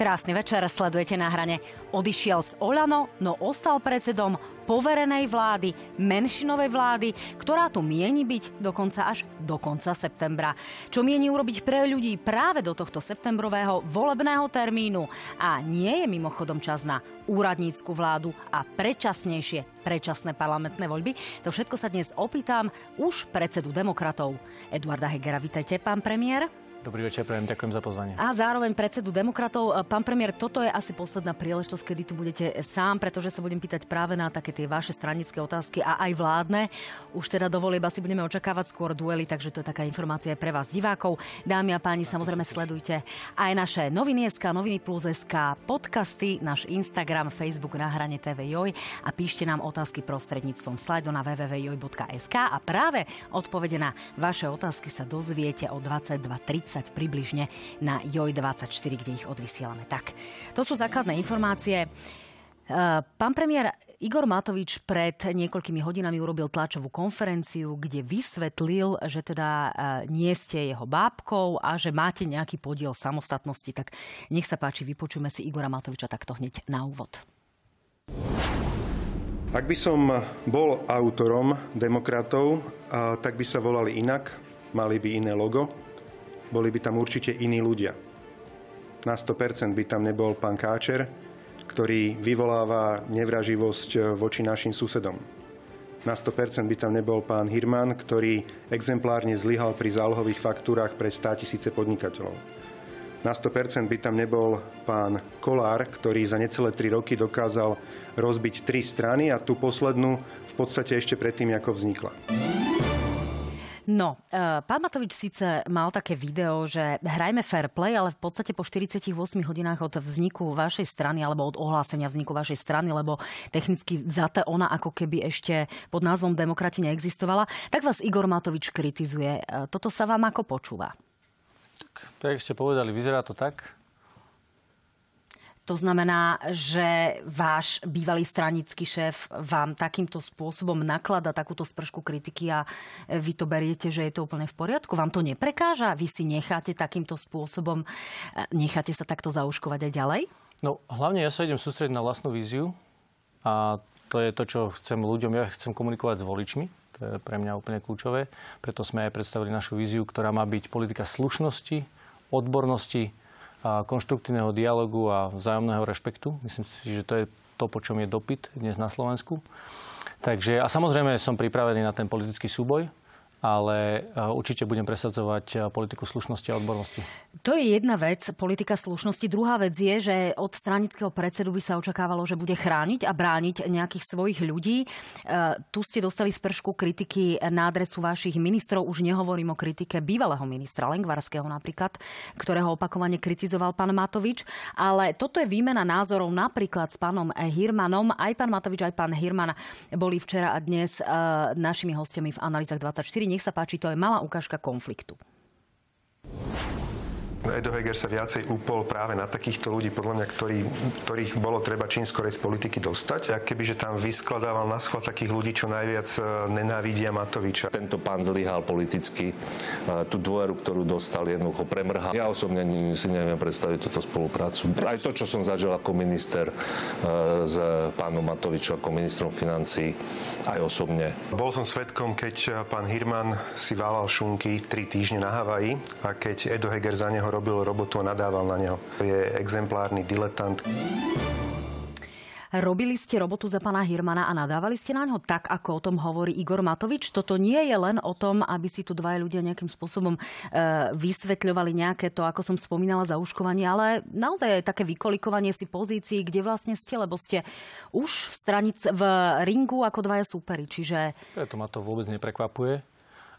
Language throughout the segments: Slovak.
Krásny večer, sledujete na hrane. Odišiel z Olano, no ostal predsedom poverenej vlády, menšinovej vlády, ktorá tu mieni byť dokonca až do konca septembra. Čo mieni urobiť pre ľudí práve do tohto septembrového volebného termínu. A nie je mimochodom čas na úradnícku vládu a predčasnejšie predčasné parlamentné voľby. To všetko sa dnes opýtam už predsedu demokratov. Eduarda Hegera, vítajte, pán premiér. Dobrý večer, prejem, ďakujem za pozvanie. A zároveň predsedu demokratov. Pán premiér, toto je asi posledná príležitosť, kedy tu budete sám, pretože sa budem pýtať práve na také tie vaše stranické otázky a aj vládne. Už teda do volieb asi budeme očakávať skôr duely, takže to je taká informácia pre vás divákov. Dámy a páni, samozrejme sledujte aj naše noviny SK, noviny plus SK, podcasty, náš Instagram, Facebook na hrane TV Joj a píšte nám otázky prostredníctvom slajdu na www.joj.sk a práve odpovede na vaše otázky sa dozviete o 22.30 približne na JOJ24, kde ich odvysielame. Tak, to sú základné informácie. E, pán premiér Igor Matovič pred niekoľkými hodinami urobil tlačovú konferenciu, kde vysvetlil, že teda e, nie ste jeho bábkou a že máte nejaký podiel samostatnosti. Tak nech sa páči, vypočujme si Igora Matoviča takto hneď na úvod. Ak by som bol autorom demokratov, tak by sa volali inak, mali by iné logo, boli by tam určite iní ľudia. Na 100% by tam nebol pán Káčer, ktorý vyvoláva nevraživosť voči našim susedom. Na 100% by tam nebol pán Hirman, ktorý exemplárne zlyhal pri zálohových faktúrach pre 100 tisíce podnikateľov. Na 100% by tam nebol pán Kolár, ktorý za necelé 3 roky dokázal rozbiť tri strany a tú poslednú v podstate ešte predtým, ako vznikla. No, uh, pán Matovič síce mal také video, že hrajme fair play, ale v podstate po 48 hodinách od vzniku vašej strany alebo od ohlásenia vzniku vašej strany, lebo technicky vzaté ona ako keby ešte pod názvom Demokrati neexistovala, tak vás Igor Matovič kritizuje. Uh, toto sa vám ako počúva? Tak, tak ste povedali, vyzerá to tak, to znamená, že váš bývalý stranický šéf vám takýmto spôsobom naklada takúto spršku kritiky a vy to beriete, že je to úplne v poriadku? Vám to neprekáža? Vy si necháte takýmto spôsobom, necháte sa takto zauškovať aj ďalej? No, hlavne ja sa idem sústrediť na vlastnú víziu a to je to, čo chcem ľuďom, ja chcem komunikovať s voličmi. To je pre mňa úplne kľúčové. Preto sme aj predstavili našu víziu, ktorá má byť politika slušnosti, odbornosti, a konštruktívneho dialogu a vzájomného rešpektu. Myslím si, že to je to, po čom je dopyt dnes na Slovensku. Takže, a samozrejme som pripravený na ten politický súboj ale e, určite budem presadzovať e, politiku slušnosti a odbornosti. To je jedna vec, politika slušnosti. Druhá vec je, že od stranického predsedu by sa očakávalo, že bude chrániť a brániť nejakých svojich ľudí. E, tu ste dostali spršku kritiky na adresu vašich ministrov. Už nehovorím o kritike bývalého ministra Lengvarského napríklad, ktorého opakovane kritizoval pán Matovič. Ale toto je výmena názorov napríklad s pánom Hirmanom. Aj pán Matovič, aj pán Hirman boli včera a dnes našimi hostiami v analýzach 24 nech sa páči, to je malá ukážka konfliktu. Edo Heger sa viacej upol práve na takýchto ľudí, podľa mňa, ktorý, ktorých bolo treba čím skorej z politiky dostať. A kebyže tam vyskladával na schvál takých ľudí, čo najviac e, nenávidia Matoviča. Tento pán zlyhal politicky. E, tú dôveru, ktorú dostal, jednoducho premrhal. Ja osobne si neviem predstaviť túto spoluprácu. Aj to, čo som zažil ako minister e, s pánom Matovičom, ako ministrom financí, aj osobne. Bol som svetkom, keď pán Hirman si válal šunky tri týždne na Havaji a keď Edo Heger za neho robil robotu a nadával na neho. Je exemplárny diletant. Robili ste robotu za pána Hirmana a nadávali ste na ňo tak, ako o tom hovorí Igor Matovič. Toto nie je len o tom, aby si tu dvaja ľudia nejakým spôsobom e, vysvetľovali nejaké to, ako som spomínala, zauškovanie, ale naozaj aj také vykolikovanie si pozícií, kde vlastne ste, lebo ste už v, stranic, v ringu ako dvaja súperi. Čiže... Preto ma to vôbec neprekvapuje.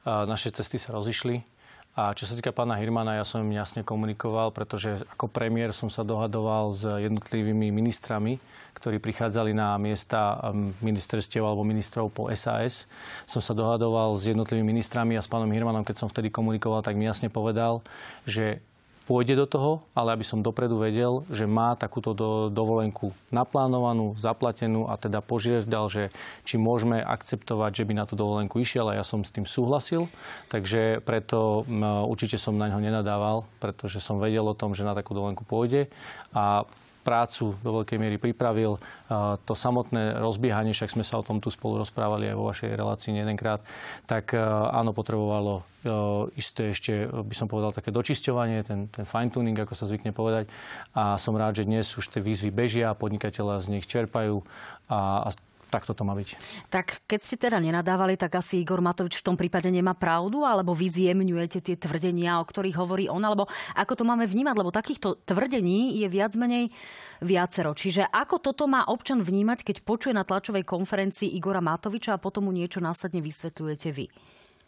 Naše cesty sa rozišli a čo sa týka pána Hirmana, ja som im jasne komunikoval, pretože ako premiér som sa dohadoval s jednotlivými ministrami, ktorí prichádzali na miesta um, ministerstiev alebo ministrov po SAS. Som sa dohadoval s jednotlivými ministrami a s pánom Hirmanom, keď som vtedy komunikoval, tak mi jasne povedal, že pôjde do toho, ale aby som dopredu vedel, že má takúto do, dovolenku naplánovanú, zaplatenú a teda požiadal, že či môžeme akceptovať, že by na tú dovolenku išiel a ja som s tým súhlasil. Takže preto určite som na ňo nenadával, pretože som vedel o tom, že na takú dovolenku pôjde a prácu do veľkej miery pripravil. To samotné rozbiehanie, však sme sa o tom tu spolu rozprávali aj vo vašej relácii jedenkrát, tak áno, potrebovalo isté ešte, by som povedal, také dočisťovanie, ten, ten fine-tuning, ako sa zvykne povedať. A som rád, že dnes už tie výzvy bežia, podnikateľa z nich čerpajú a, a tak toto má byť. Tak keď ste teda nenadávali, tak asi Igor Matovič v tom prípade nemá pravdu, alebo vy zjemňujete tie tvrdenia, o ktorých hovorí on, alebo ako to máme vnímať, lebo takýchto tvrdení je viac menej viacero. Čiže ako toto má občan vnímať, keď počuje na tlačovej konferencii Igora Matoviča a potom mu niečo následne vysvetľujete vy?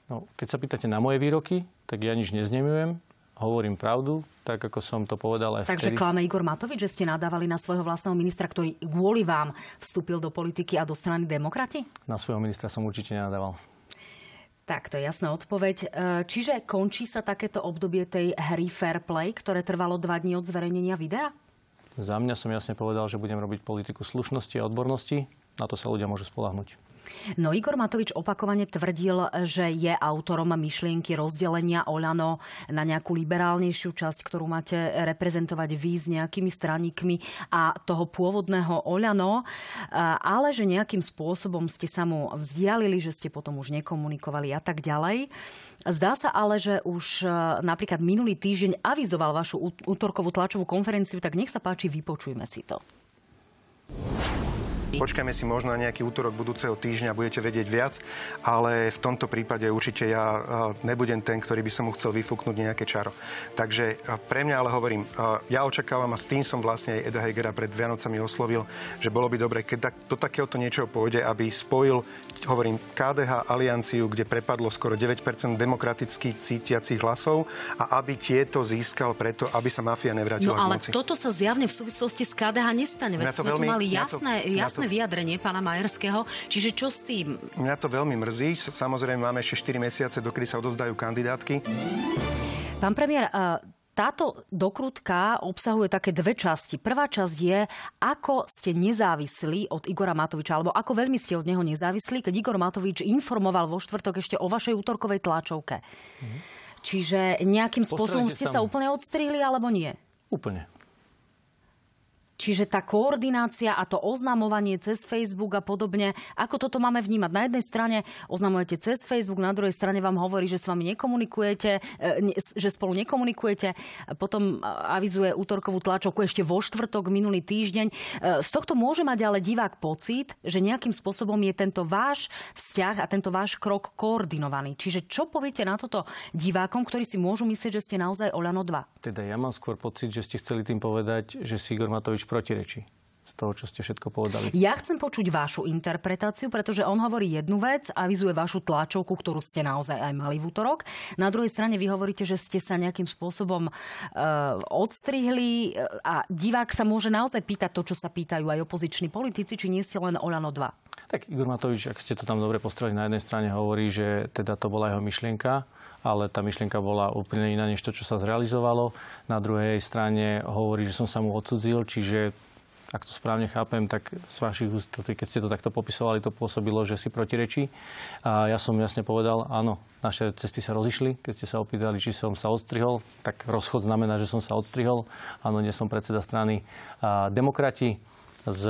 No, keď sa pýtate na moje výroky, tak ja nič neznemujem hovorím pravdu, tak ako som to povedal aj Takže vtedy. klame Igor Matovič, že ste nadávali na svojho vlastného ministra, ktorý kvôli vám vstúpil do politiky a do strany demokrati? Na svojho ministra som určite nenadával. Tak, to je jasná odpoveď. E, čiže končí sa takéto obdobie tej hry Fair Play, ktoré trvalo dva dní od zverejnenia videa? Za mňa som jasne povedal, že budem robiť politiku slušnosti a odbornosti. Na to sa ľudia môžu spolahnuť. No Igor Matovič opakovane tvrdil, že je autorom myšlienky rozdelenia Oľano na nejakú liberálnejšiu časť, ktorú máte reprezentovať vy s nejakými straníkmi a toho pôvodného Oľano, ale že nejakým spôsobom ste sa mu vzdialili, že ste potom už nekomunikovali a tak ďalej. Zdá sa ale, že už e, napríklad minulý týždeň avizoval vašu útorkovú tlačovú konferenciu, tak nech sa páči, vypočujme si to. Počkajme si možno na nejaký útorok budúceho týždňa, budete vedieť viac, ale v tomto prípade určite ja nebudem ten, ktorý by som mu chcel vyfúknuť nejaké čaro. Takže pre mňa ale hovorím, ja očakávam a s tým som vlastne aj Eda Hegera pred Vianocami oslovil, že bolo by dobre, keď do takéhoto niečoho pôjde, aby spojil, hovorím, KDH alianciu, kde prepadlo skoro 9% demokraticky cítiacich hlasov a aby tieto získal preto, aby sa mafia nevrátila No ale toto sa zjavne v súvislosti s KDH nestane. Veď sme veľmi, tu mali jasné, to, jasné jasné vyjadrenie pána Majerského. Čiže čo s tým? Mňa to veľmi mrzí. Samozrejme, máme ešte 4 mesiace, dokedy sa odozdajú kandidátky. Pán premiér, táto dokrutka obsahuje také dve časti. Prvá časť je, ako ste nezávislí od Igora Matoviča, alebo ako veľmi ste od neho nezávislí, keď Igor Matovič informoval vo štvrtok ešte o vašej útorkovej tlačovke. Mhm. Čiže nejakým spôsobom ste sa úplne odstrihli, alebo nie? Úplne. Čiže tá koordinácia a to oznamovanie cez Facebook a podobne, ako toto máme vnímať? Na jednej strane oznamujete cez Facebook, na druhej strane vám hovorí, že s vami nekomunikujete, e, že spolu nekomunikujete, potom avizuje útorkovú tlačovku ešte vo štvrtok minulý týždeň. E, z tohto môže mať ale divák pocit, že nejakým spôsobom je tento váš vzťah a tento váš krok koordinovaný. Čiže čo poviete na toto divákom, ktorí si môžu myslieť, že ste naozaj Olano 2? Teda ja mám skôr pocit, že ste chceli tým povedať, že Sigor Matovič protirečí z toho, čo ste všetko povedali. Ja chcem počuť vašu interpretáciu, pretože on hovorí jednu vec, avizuje vašu tlačovku, ktorú ste naozaj aj mali v útorok. Na druhej strane vy hovoríte, že ste sa nejakým spôsobom uh, odstrihli e, a divák sa môže naozaj pýtať to, čo sa pýtajú aj opoziční politici, či nie ste len Olano 2. Tak Igor Matovič, ak ste to tam dobre postreli, na jednej strane hovorí, že teda to bola jeho myšlienka ale tá myšlienka bola úplne iná než to, čo sa zrealizovalo. Na druhej strane hovorí, že som sa mu odsudzil, čiže ak to správne chápem, tak z vašich úst, keď ste to takto popisovali, to pôsobilo, že si protirečí. A ja som jasne povedal, áno, naše cesty sa rozišli. Keď ste sa opýtali, či som sa odstrihol, tak rozchod znamená, že som sa odstrihol. Áno, nie som predseda strany demokrati. Z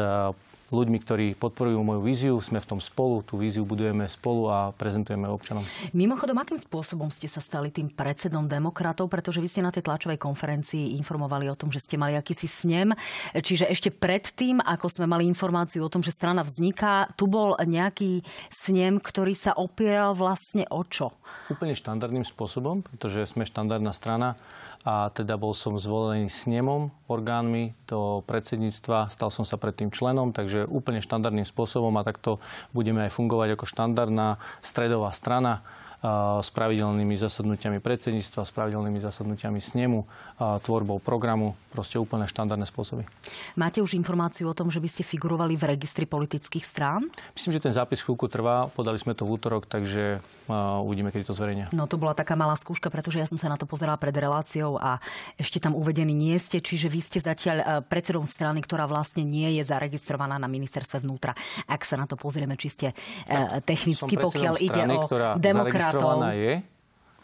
ľuďmi, ktorí podporujú moju víziu. Sme v tom spolu, tú víziu budujeme spolu a prezentujeme občanom. Mimochodom, akým spôsobom ste sa stali tým predsedom demokratov, pretože vy ste na tej tlačovej konferencii informovali o tom, že ste mali akýsi snem. Čiže ešte predtým, ako sme mali informáciu o tom, že strana vzniká, tu bol nejaký snem, ktorý sa opieral vlastne o čo? Úplne štandardným spôsobom, pretože sme štandardná strana a teda bol som zvolený snemom, orgánmi do predsedníctva, stal som sa predtým členom, takže úplne štandardným spôsobom a takto budeme aj fungovať ako štandardná stredová strana s pravidelnými zasadnutiami predsedníctva, s pravidelnými zasadnutiami snemu, tvorbou programu, proste úplne štandardné spôsoby. Máte už informáciu o tom, že by ste figurovali v registri politických strán? Myslím, že ten zápis chvíľku trvá. Podali sme to v útorok, takže uvidíme, kedy to zverejnia. No to bola taká malá skúška, pretože ja som sa na to pozerala pred reláciou a ešte tam uvedení nie ste, čiže vy ste zatiaľ predsedom strany, ktorá vlastne nie je zaregistrovaná na ministerstve vnútra. Ak sa na to pozrieme čiste tak, technicky, pokiaľ strany, ide o demokratov zaregistrovaná je,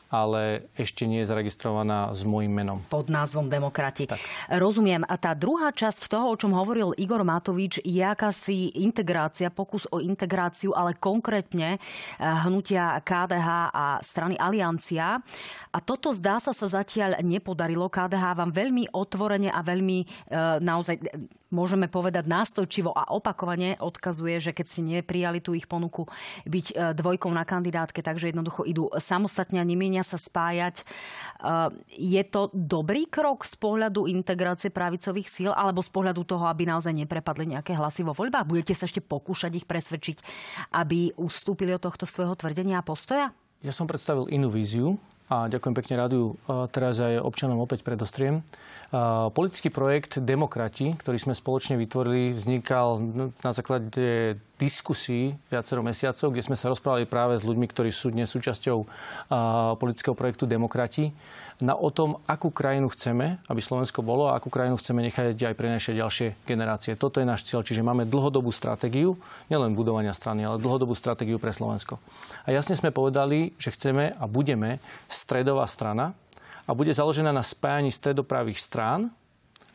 ale ešte nie je zaregistrovaná s môjim menom. Pod názvom Demokrati. Tak. Rozumiem. A tá druhá časť toho, o čom hovoril Igor Matovič, je akási integrácia, pokus o integráciu, ale konkrétne eh, hnutia KDH a strany Aliancia. A toto zdá sa sa zatiaľ nepodarilo. KDH vám veľmi otvorene a veľmi e, naozaj môžeme povedať nástojčivo a opakovane odkazuje, že keď ste neprijali tú ich ponuku byť e, dvojkou na kandidátke, takže jednoducho idú samostatne a nemienia sa spájať. E, je to dobrý krok z pohľadu integrácie pravicových síl alebo z pohľadu toho, aby naozaj neprepadli nejaké hlasy vo voľbách? Budete sa ešte pokúšať ich presvedčiť, aby ustúpili od tohto svojho tvrdenia a postoja? Ja som predstavil inú víziu a ďakujem pekne rádiu teraz aj občanom opäť predostriem. Politický projekt Demokrati, ktorý sme spoločne vytvorili, vznikal na základe diskusí viacero mesiacov, kde sme sa rozprávali práve s ľuďmi, ktorí sú dnes súčasťou politického projektu Demokrati na o tom, akú krajinu chceme, aby Slovensko bolo a akú krajinu chceme nechať aj pre naše ďalšie generácie. Toto je náš cieľ, čiže máme dlhodobú stratégiu, nielen budovania strany, ale dlhodobú stratégiu pre Slovensko. A jasne sme povedali, že chceme a budeme stredová strana a bude založená na spájaní stredopravých strán,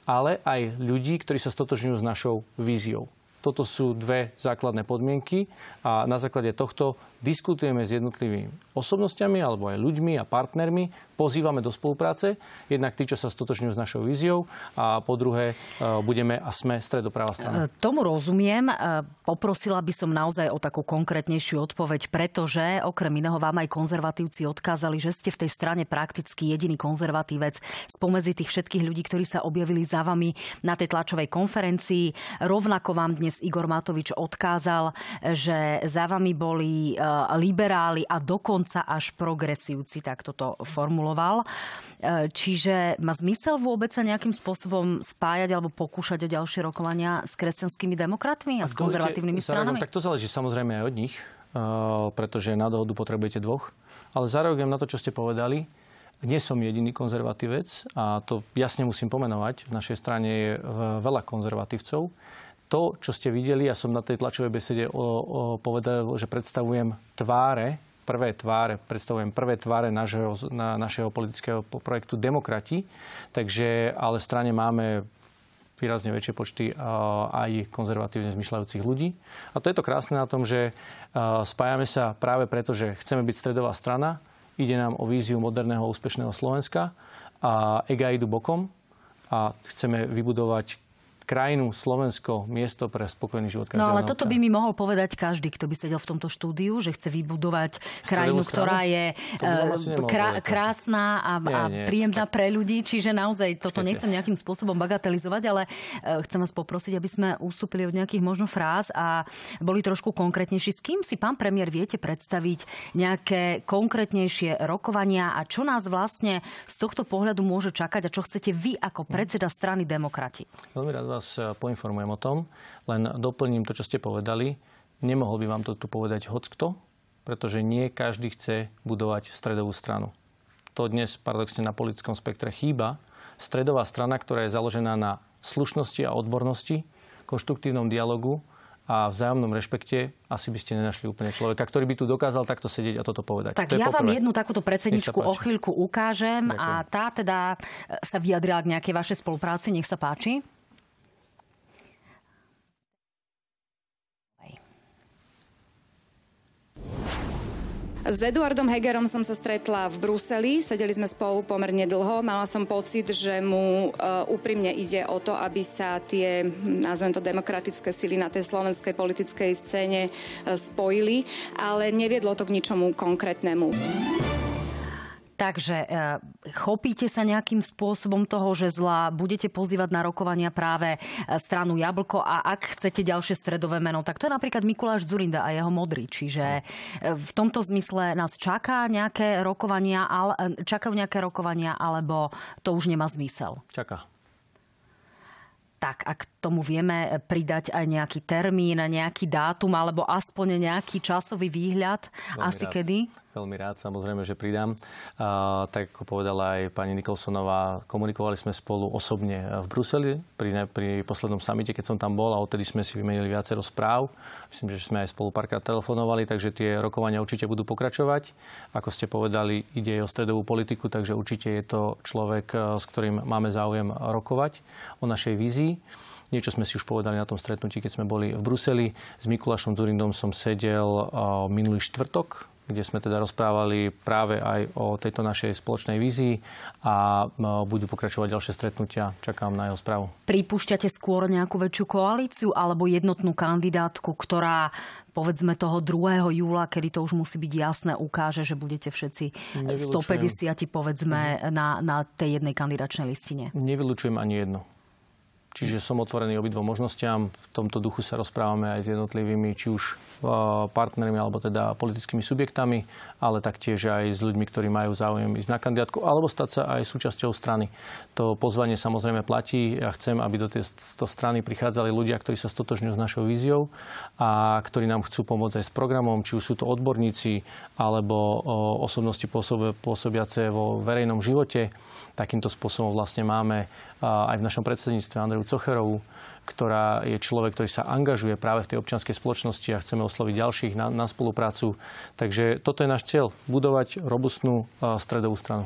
ale aj ľudí, ktorí sa stotožňujú s našou víziou. Toto sú dve základné podmienky a na základe tohto diskutujeme s jednotlivými osobnostiami alebo aj ľuďmi a partnermi, pozývame do spolupráce, jednak tí, čo sa stotožňujú s našou víziou a po druhé e, budeme a sme stredoprava strana. E, tomu rozumiem. E, poprosila by som naozaj o takú konkrétnejšiu odpoveď, pretože okrem iného vám aj konzervatívci odkázali, že ste v tej strane prakticky jediný konzervatívec spomedzi tých všetkých ľudí, ktorí sa objavili za vami na tej tlačovej konferencii. Rovnako vám dnes Igor Matovič odkázal, že za vami boli liberáli a dokonca až progresívci, tak toto formuloval. E, čiže má zmysel vôbec sa nejakým spôsobom spájať alebo pokúšať o ďalšie rokovania s kresťanskými demokratmi a, a s konzervatívnymi stranami? Tak to záleží samozrejme aj od nich, e, pretože na dohodu potrebujete dvoch. Ale zareagujem na to, čo ste povedali. Nie som jediný konzervatívec a to jasne musím pomenovať. V našej strane je veľa konzervatívcov to, čo ste videli, ja som na tej tlačovej besede o, o, povedal, že predstavujem tváre, prvé tváre, predstavujem prvé tváre našeho, na, našeho politického projektu Demokrati, takže ale v strane máme výrazne väčšie počty aj konzervatívne zmyšľajúcich ľudí. A to je to krásne na tom, že spájame sa práve preto, že chceme byť stredová strana, ide nám o víziu moderného úspešného Slovenska a ega idú bokom a chceme vybudovať krajinu, Slovensko, miesto pre spokojný život každého No ale toto by mi mohol povedať každý, kto by sedel v tomto štúdiu, že chce vybudovať krajinu, ktorá je eh, krá, krásna a, nie, a nie, príjemná pre ľudí. Čiže naozaj toto Počkejte. nechcem nejakým spôsobom bagatelizovať, ale eh, chcem vás poprosiť, aby sme ústupili od nejakých možno fráz a boli trošku konkrétnejší. S kým si, pán premiér, viete predstaviť nejaké konkrétnejšie rokovania a čo nás vlastne z tohto pohľadu môže čakať a čo chcete vy ako predseda strany demokrati? Veľmi rád vás eh, poinformujem o tom, len doplním to, čo ste povedali. Nemohol by vám to tu povedať hockto, pretože nie každý chce budovať stredovú stranu. To dnes paradoxne na politickom spektre chýba. Stredová strana, ktorá je založená na slušnosti a odbornosti, konštruktívnom dialogu a vzájomnom rešpekte asi by ste nenašli úplne človeka, ktorý by tu dokázal takto sedieť a toto povedať. Tak to ja vám jednu takúto predsedničku o chvíľku ukážem Ďakujem. a tá teda sa vyjadrila k nejakej vašej spolupráci. Nech sa páči. S Eduardom Hegerom som sa stretla v Bruseli, sedeli sme spolu pomerne dlho. Mala som pocit, že mu uh, úprimne ide o to, aby sa tie, nazvem to, demokratické sily na tej slovenskej politickej scéne uh, spojili, ale neviedlo to k ničomu konkrétnemu. Takže e, chopíte sa nejakým spôsobom toho, že zla budete pozývať na rokovania práve e, stranu Jablko a ak chcete ďalšie stredové meno, tak to je napríklad Mikuláš Zurinda a jeho modrý. Čiže e, v tomto zmysle nás čaká nejaké rokovania, čakajú nejaké rokovania, alebo to už nemá zmysel? Čaká tak ak tomu vieme pridať aj nejaký termín, nejaký dátum alebo aspoň nejaký časový výhľad, Veľmi asi rád. kedy? Veľmi rád, samozrejme, že pridám. A, tak ako povedala aj pani Nikolsonová, komunikovali sme spolu osobne v Bruseli pri, pri poslednom samite, keď som tam bol a odtedy sme si vymenili viacero správ. Myslím, že sme aj spolu párkrát telefonovali, takže tie rokovania určite budú pokračovať. Ako ste povedali, ide o stredovú politiku, takže určite je to človek, s ktorým máme záujem rokovať o našej vízii. Niečo sme si už povedali na tom stretnutí, keď sme boli v Bruseli. S Mikulášom Zurindom som sedel minulý štvrtok kde sme teda rozprávali práve aj o tejto našej spoločnej vízii a budú pokračovať ďalšie stretnutia. Čakám na jeho správu. Pripúšťate skôr nejakú väčšiu koalíciu alebo jednotnú kandidátku, ktorá povedzme toho 2. júla, kedy to už musí byť jasné, ukáže, že budete všetci Nevylučujem. 150 povedzme mhm. na, na tej jednej kandidačnej listine? Nevylučujem ani jedno. Čiže som otvorený obidvom možnostiam. V tomto duchu sa rozprávame aj s jednotlivými, či už e, partnermi alebo teda politickými subjektami, ale taktiež aj s ľuďmi, ktorí majú záujem ísť na kandidátku alebo stať sa aj súčasťou strany. To pozvanie samozrejme platí. Ja chcem, aby do tejto strany prichádzali ľudia, ktorí sa stotožňujú s našou víziou a ktorí nám chcú pomôcť aj s programom, či už sú to odborníci alebo osobnosti pôsobiace vo verejnom živote. Takýmto spôsobom vlastne máme aj v našom predsedníctve Andreju Cocherovú, ktorá je človek, ktorý sa angažuje práve v tej občianskej spoločnosti a chceme osloviť ďalších na, na spoluprácu. Takže toto je náš cieľ, budovať robustnú stredovú stranu.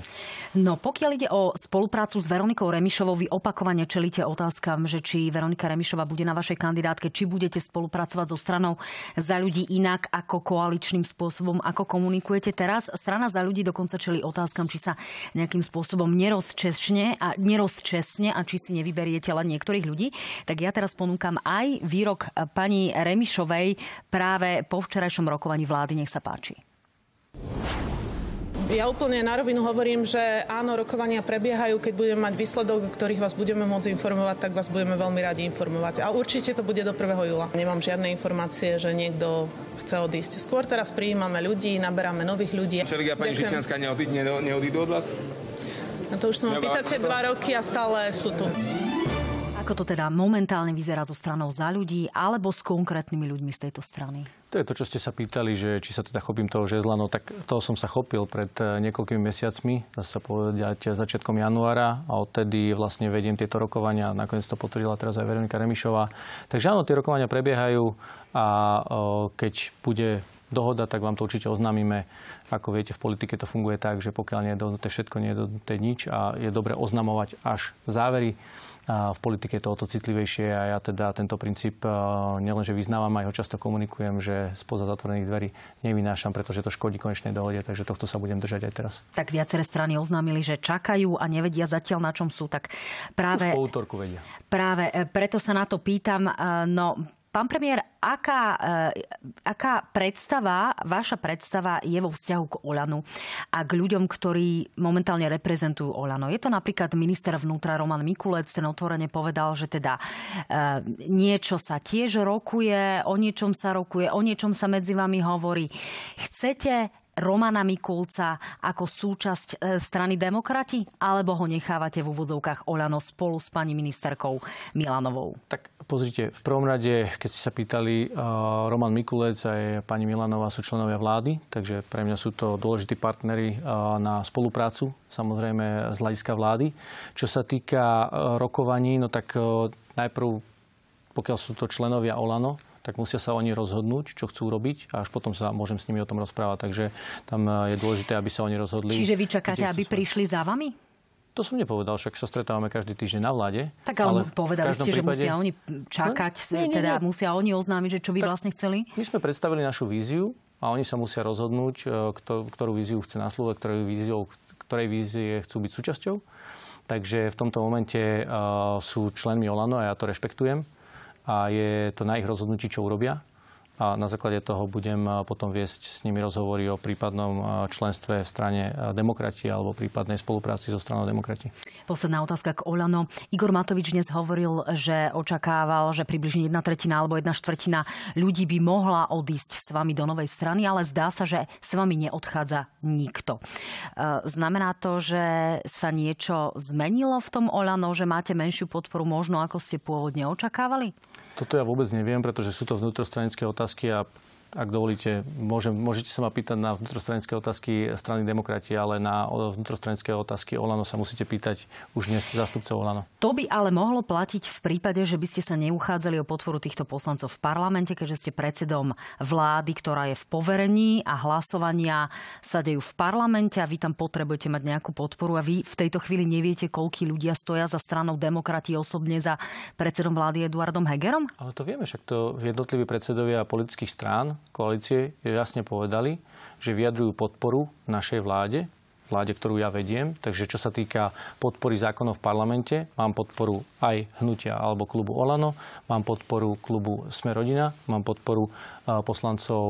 No pokiaľ ide o spoluprácu s Veronikou Remišovou, vy opakovane čelíte otázkam, že či Veronika Remišová bude na vašej kandidátke, či budete spolupracovať so stranou za ľudí inak ako koaličným spôsobom, ako komunikujete teraz. Strana za ľudí dokonca čeli otázkam, či sa nejakým spôsobom nerozčesne a nerozčesne a či si nevyberiete len niektorých ľudí. Tak ja ja teraz ponúkam aj výrok pani Remišovej práve po včerajšom rokovaní vlády. Nech sa páči. Ja úplne na rovinu hovorím, že áno, rokovania prebiehajú. Keď budeme mať výsledok, ktorých vás budeme môcť informovať, tak vás budeme veľmi radi informovať. A určite to bude do 1. júla. Nemám žiadne informácie, že niekto chce odísť. Skôr teraz prijímame ľudí, naberáme nových ľudí. Čeligia pani Žitňanská neodídu od vás? No to už som pýtate dva roky a stále sú tu. Ako to teda momentálne vyzerá zo stranou za ľudí alebo s konkrétnymi ľuďmi z tejto strany? To je to, čo ste sa pýtali, že či sa teda chopím toho žezla. No tak toho som sa chopil pred eh, niekoľkými mesiacmi, dá sa povedať začiatkom januára a odtedy vlastne vediem tieto rokovania. Nakoniec to potvrdila teraz aj Veronika Remišová. Takže áno, tie rokovania prebiehajú a eh, keď bude dohoda, tak vám to určite oznámime. Ako viete, v politike to funguje tak, že pokiaľ nie je dohodnuté všetko, nie je dohodnuté nič a je dobre oznamovať až závery v politike je to o to citlivejšie a ja teda tento princíp e, nielenže vyznávam, aj ho často komunikujem, že spoza zatvorených dverí nevynášam, pretože to škodí konečnej dohode, takže tohto sa budem držať aj teraz. Tak viaceré strany oznámili, že čakajú a nevedia zatiaľ na čom sú, tak práve... Už po útorku vedia. Práve e, preto sa na to pýtam, e, no Pán premiér, aká, aká predstava, vaša predstava je vo vzťahu k Olanu a k ľuďom, ktorí momentálne reprezentujú Olano? Je to napríklad minister vnútra Roman Mikulec, ten otvorene povedal, že teda e, niečo sa tiež rokuje, o niečom sa rokuje, o niečom sa medzi vami hovorí. Chcete Romana Mikulca ako súčasť e, strany demokrati? Alebo ho nechávate v úvodzovkách Olano spolu s pani ministerkou Milanovou? Tak pozrite, v prvom rade, keď ste sa pýtali, uh, Roman Mikulec a pani Milanová sú členovia vlády, takže pre mňa sú to dôležití partnery uh, na spoluprácu, samozrejme z hľadiska vlády. Čo sa týka rokovaní, no tak najprv, pokiaľ sú to členovia Olano, tak musia sa oni rozhodnúť, čo chcú robiť a až potom sa môžem s nimi o tom rozprávať. Takže tam eh, je dôležité, aby sa oni rozhodli. Čiže vy čakáte, aby prišli za vami? To som nepovedal, však sa stretávame každý týždeň na vláde. Tak ale, ale povedali ste, prípade... že musia oni čakať, no, nie, nie, teda nie. musia oni oznámiť, že čo by tak vlastne chceli? My sme predstavili našu víziu a oni sa musia rozhodnúť, eh, ktorú víziu chce naslúvať, ktorou víziou, ktorej vízie chcú byť súčasťou. Takže v tomto momente uh, sú členmi Olano a ja to rešpektujem a je to na ich rozhodnutí, čo urobia. A na základe toho budem potom viesť s nimi rozhovory o prípadnom členstve v strane demokrati alebo prípadnej spolupráci so stranou demokrati. Posledná otázka k Olano. Igor Matovič dnes hovoril, že očakával, že približne jedna tretina alebo jedna štvrtina ľudí by mohla odísť s vami do novej strany, ale zdá sa, že s vami neodchádza nikto. Znamená to, že sa niečo zmenilo v tom Olano, že máte menšiu podporu možno ako ste pôvodne očakávali? Toto ja vôbec neviem, pretože sú to vnútrostranické otázky a ak dovolíte, môžem, môžete sa ma pýtať na vnútrostranické otázky strany demokrati, ale na vnútrostranické otázky Olano sa musíte pýtať už dnes zástupcov Olano. To by ale mohlo platiť v prípade, že by ste sa neuchádzali o podporu týchto poslancov v parlamente, keďže ste predsedom vlády, ktorá je v poverení a hlasovania sa dejú v parlamente a vy tam potrebujete mať nejakú podporu a vy v tejto chvíli neviete, koľkí ľudia stoja za stranou demokrati osobne za predsedom vlády Eduardom Hegerom? Ale to vieme, však to jednotliví predsedovia politických strán koalície jasne povedali, že vyjadrujú podporu našej vláde, vláde, ktorú ja vediem. Takže čo sa týka podpory zákonov v parlamente, mám podporu aj hnutia alebo klubu Olano, mám podporu klubu Sme rodina, mám podporu poslancov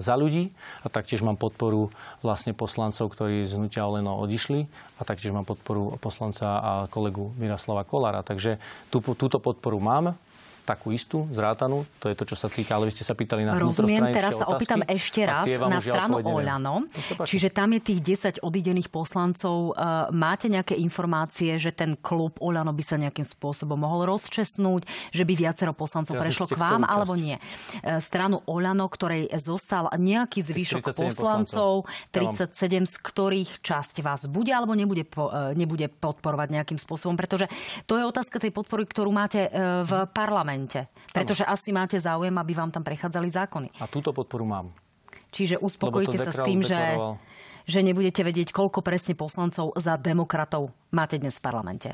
za ľudí a taktiež mám podporu vlastne poslancov, ktorí z hnutia Oleno odišli a taktiež mám podporu poslanca a kolegu Miroslava Kolára. Takže tú, túto podporu mám takú istú, zrátanú. To je to, čo sa týka, ale vy ste sa pýtali na Rozumiem, teraz sa opýtam ešte raz na stranu Oľano. Čiže tam je tých 10 odidených poslancov. E, máte nejaké informácie, že ten klub Oľano by sa nejakým spôsobom mohol rozčesnúť, že by viacero poslancov teraz prešlo k vám, alebo nie? E, stranu Oľano, ktorej zostal nejaký zvyšok poslancov, 37, z ktorých časť vás bude alebo nebude, po, e, nebude podporovať nejakým spôsobom, pretože to je otázka tej podpory, ktorú máte v parlamente parlamente. Pretože ano. asi máte záujem, aby vám tam prechádzali zákony. A túto podporu mám. Čiže uspokojíte sa s tým, že, že nebudete vedieť, koľko presne poslancov za demokratov máte dnes v parlamente.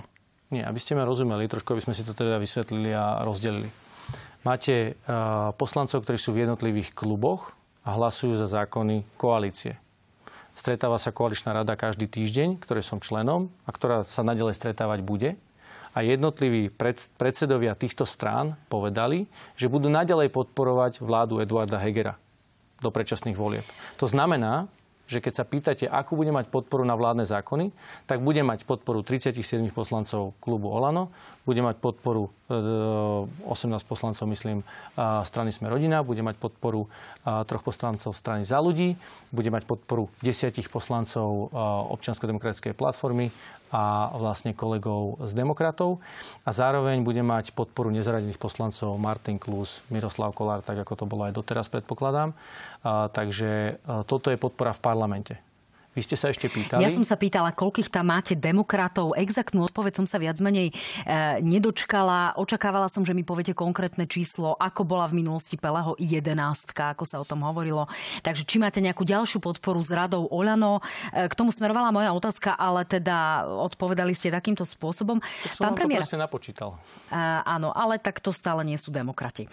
Nie, aby ste ma rozumeli, trošku aby sme si to teda vysvetlili a rozdelili. Máte uh, poslancov, ktorí sú v jednotlivých kluboch a hlasujú za zákony koalície. Stretáva sa koaličná rada každý týždeň, ktorej som členom a ktorá sa nadalej stretávať bude a jednotliví predsedovia týchto strán povedali, že budú naďalej podporovať vládu Eduarda Hegera do predčasných volieb. To znamená, že keď sa pýtate, akú bude mať podporu na vládne zákony, tak bude mať podporu 37 poslancov klubu Olano, bude mať podporu 18 e, poslancov, myslím, strany Sme rodina, bude mať podporu troch poslancov strany za ľudí, bude mať podporu desiatich poslancov občiansko-demokratickej platformy a vlastne kolegov z demokratov. A zároveň bude mať podporu nezaradených poslancov Martin Klus, Miroslav Kolár, tak ako to bolo aj doteraz, predpokladám. Takže a, toto je podpora v parlamente. Vy ste sa ešte pýtali. Ja som sa pýtala, koľkých tam máte demokratov. Exaktnú odpoveď som sa viac menej e, nedočkala. Očakávala som, že mi poviete konkrétne číslo, ako bola v minulosti Peleho 11, ako sa o tom hovorilo. Takže či máte nejakú ďalšiu podporu s radou Oľano. E, k tomu smerovala moja otázka, ale teda odpovedali ste takýmto spôsobom. Tak som Pán premiér, to napočítal. E, áno, ale tak to stále nie sú demokrati.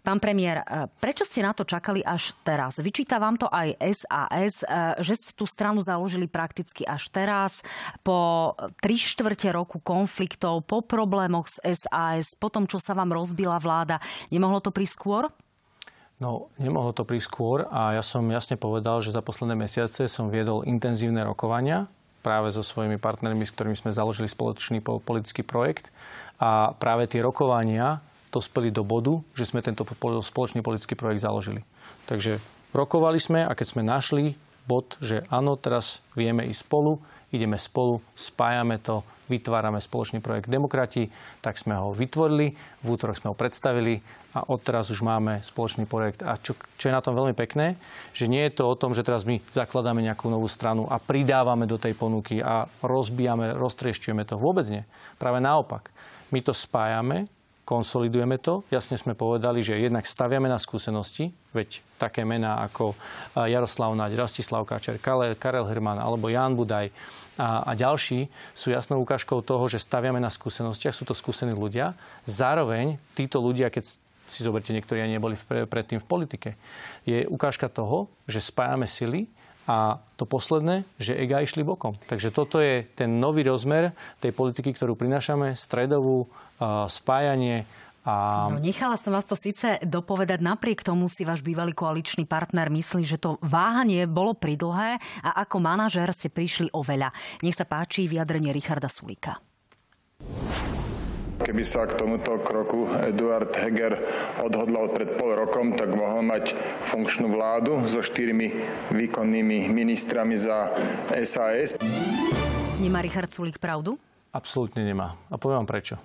Pán premiér, e, prečo ste na to čakali až teraz? Vyčíta vám to aj SAS, e, že ste tú stranu stranu založili prakticky až teraz, po tri štvrte roku konfliktov, po problémoch s SAS, po tom, čo sa vám rozbila vláda. Nemohlo to prísť skôr? No, nemohlo to prísť skôr a ja som jasne povedal, že za posledné mesiace som viedol intenzívne rokovania práve so svojimi partnermi, s ktorými sme založili spoločný politický projekt. A práve tie rokovania dospeli do bodu, že sme tento spoločný politický projekt založili. Takže rokovali sme a keď sme našli bod, že áno, teraz vieme ísť spolu, ideme spolu, spájame to, vytvárame spoločný projekt Demokrati, tak sme ho vytvorili, v útorok sme ho predstavili a odteraz už máme spoločný projekt. A čo, čo je na tom veľmi pekné, že nie je to o tom, že teraz my zakladáme nejakú novú stranu a pridávame do tej ponuky a rozbijame, roztriešťujeme to. Vôbec nie. Práve naopak. My to spájame, konsolidujeme to. Jasne sme povedali, že jednak staviame na skúsenosti, veď také mená ako Jaroslav Naď, Rastislav Káčer, Karel Herman alebo Jan Budaj a, a ďalší sú jasnou ukážkou toho, že staviame na skúsenostiach, sú to skúsení ľudia. Zároveň títo ľudia, keď si zoberte, niektorí ani neboli predtým v politike, je ukážka toho, že spájame sily a to posledné, že ega išli bokom. Takže toto je ten nový rozmer tej politiky, ktorú prinášame, stredovú, spájanie a. No, nechala som vás to síce dopovedať, napriek tomu si váš bývalý koaličný partner myslí, že to váhanie bolo pridlhé a ako manažér ste prišli o veľa. Nech sa páči vyjadrenie Richarda Sulika. Keby sa k tomuto kroku Eduard Heger odhodlal pred pol rokom, tak mohol mať funkčnú vládu so štyrmi výkonnými ministrami za SAS. Nemá Richard Sulik pravdu? Absolútne nemá. A poviem vám prečo.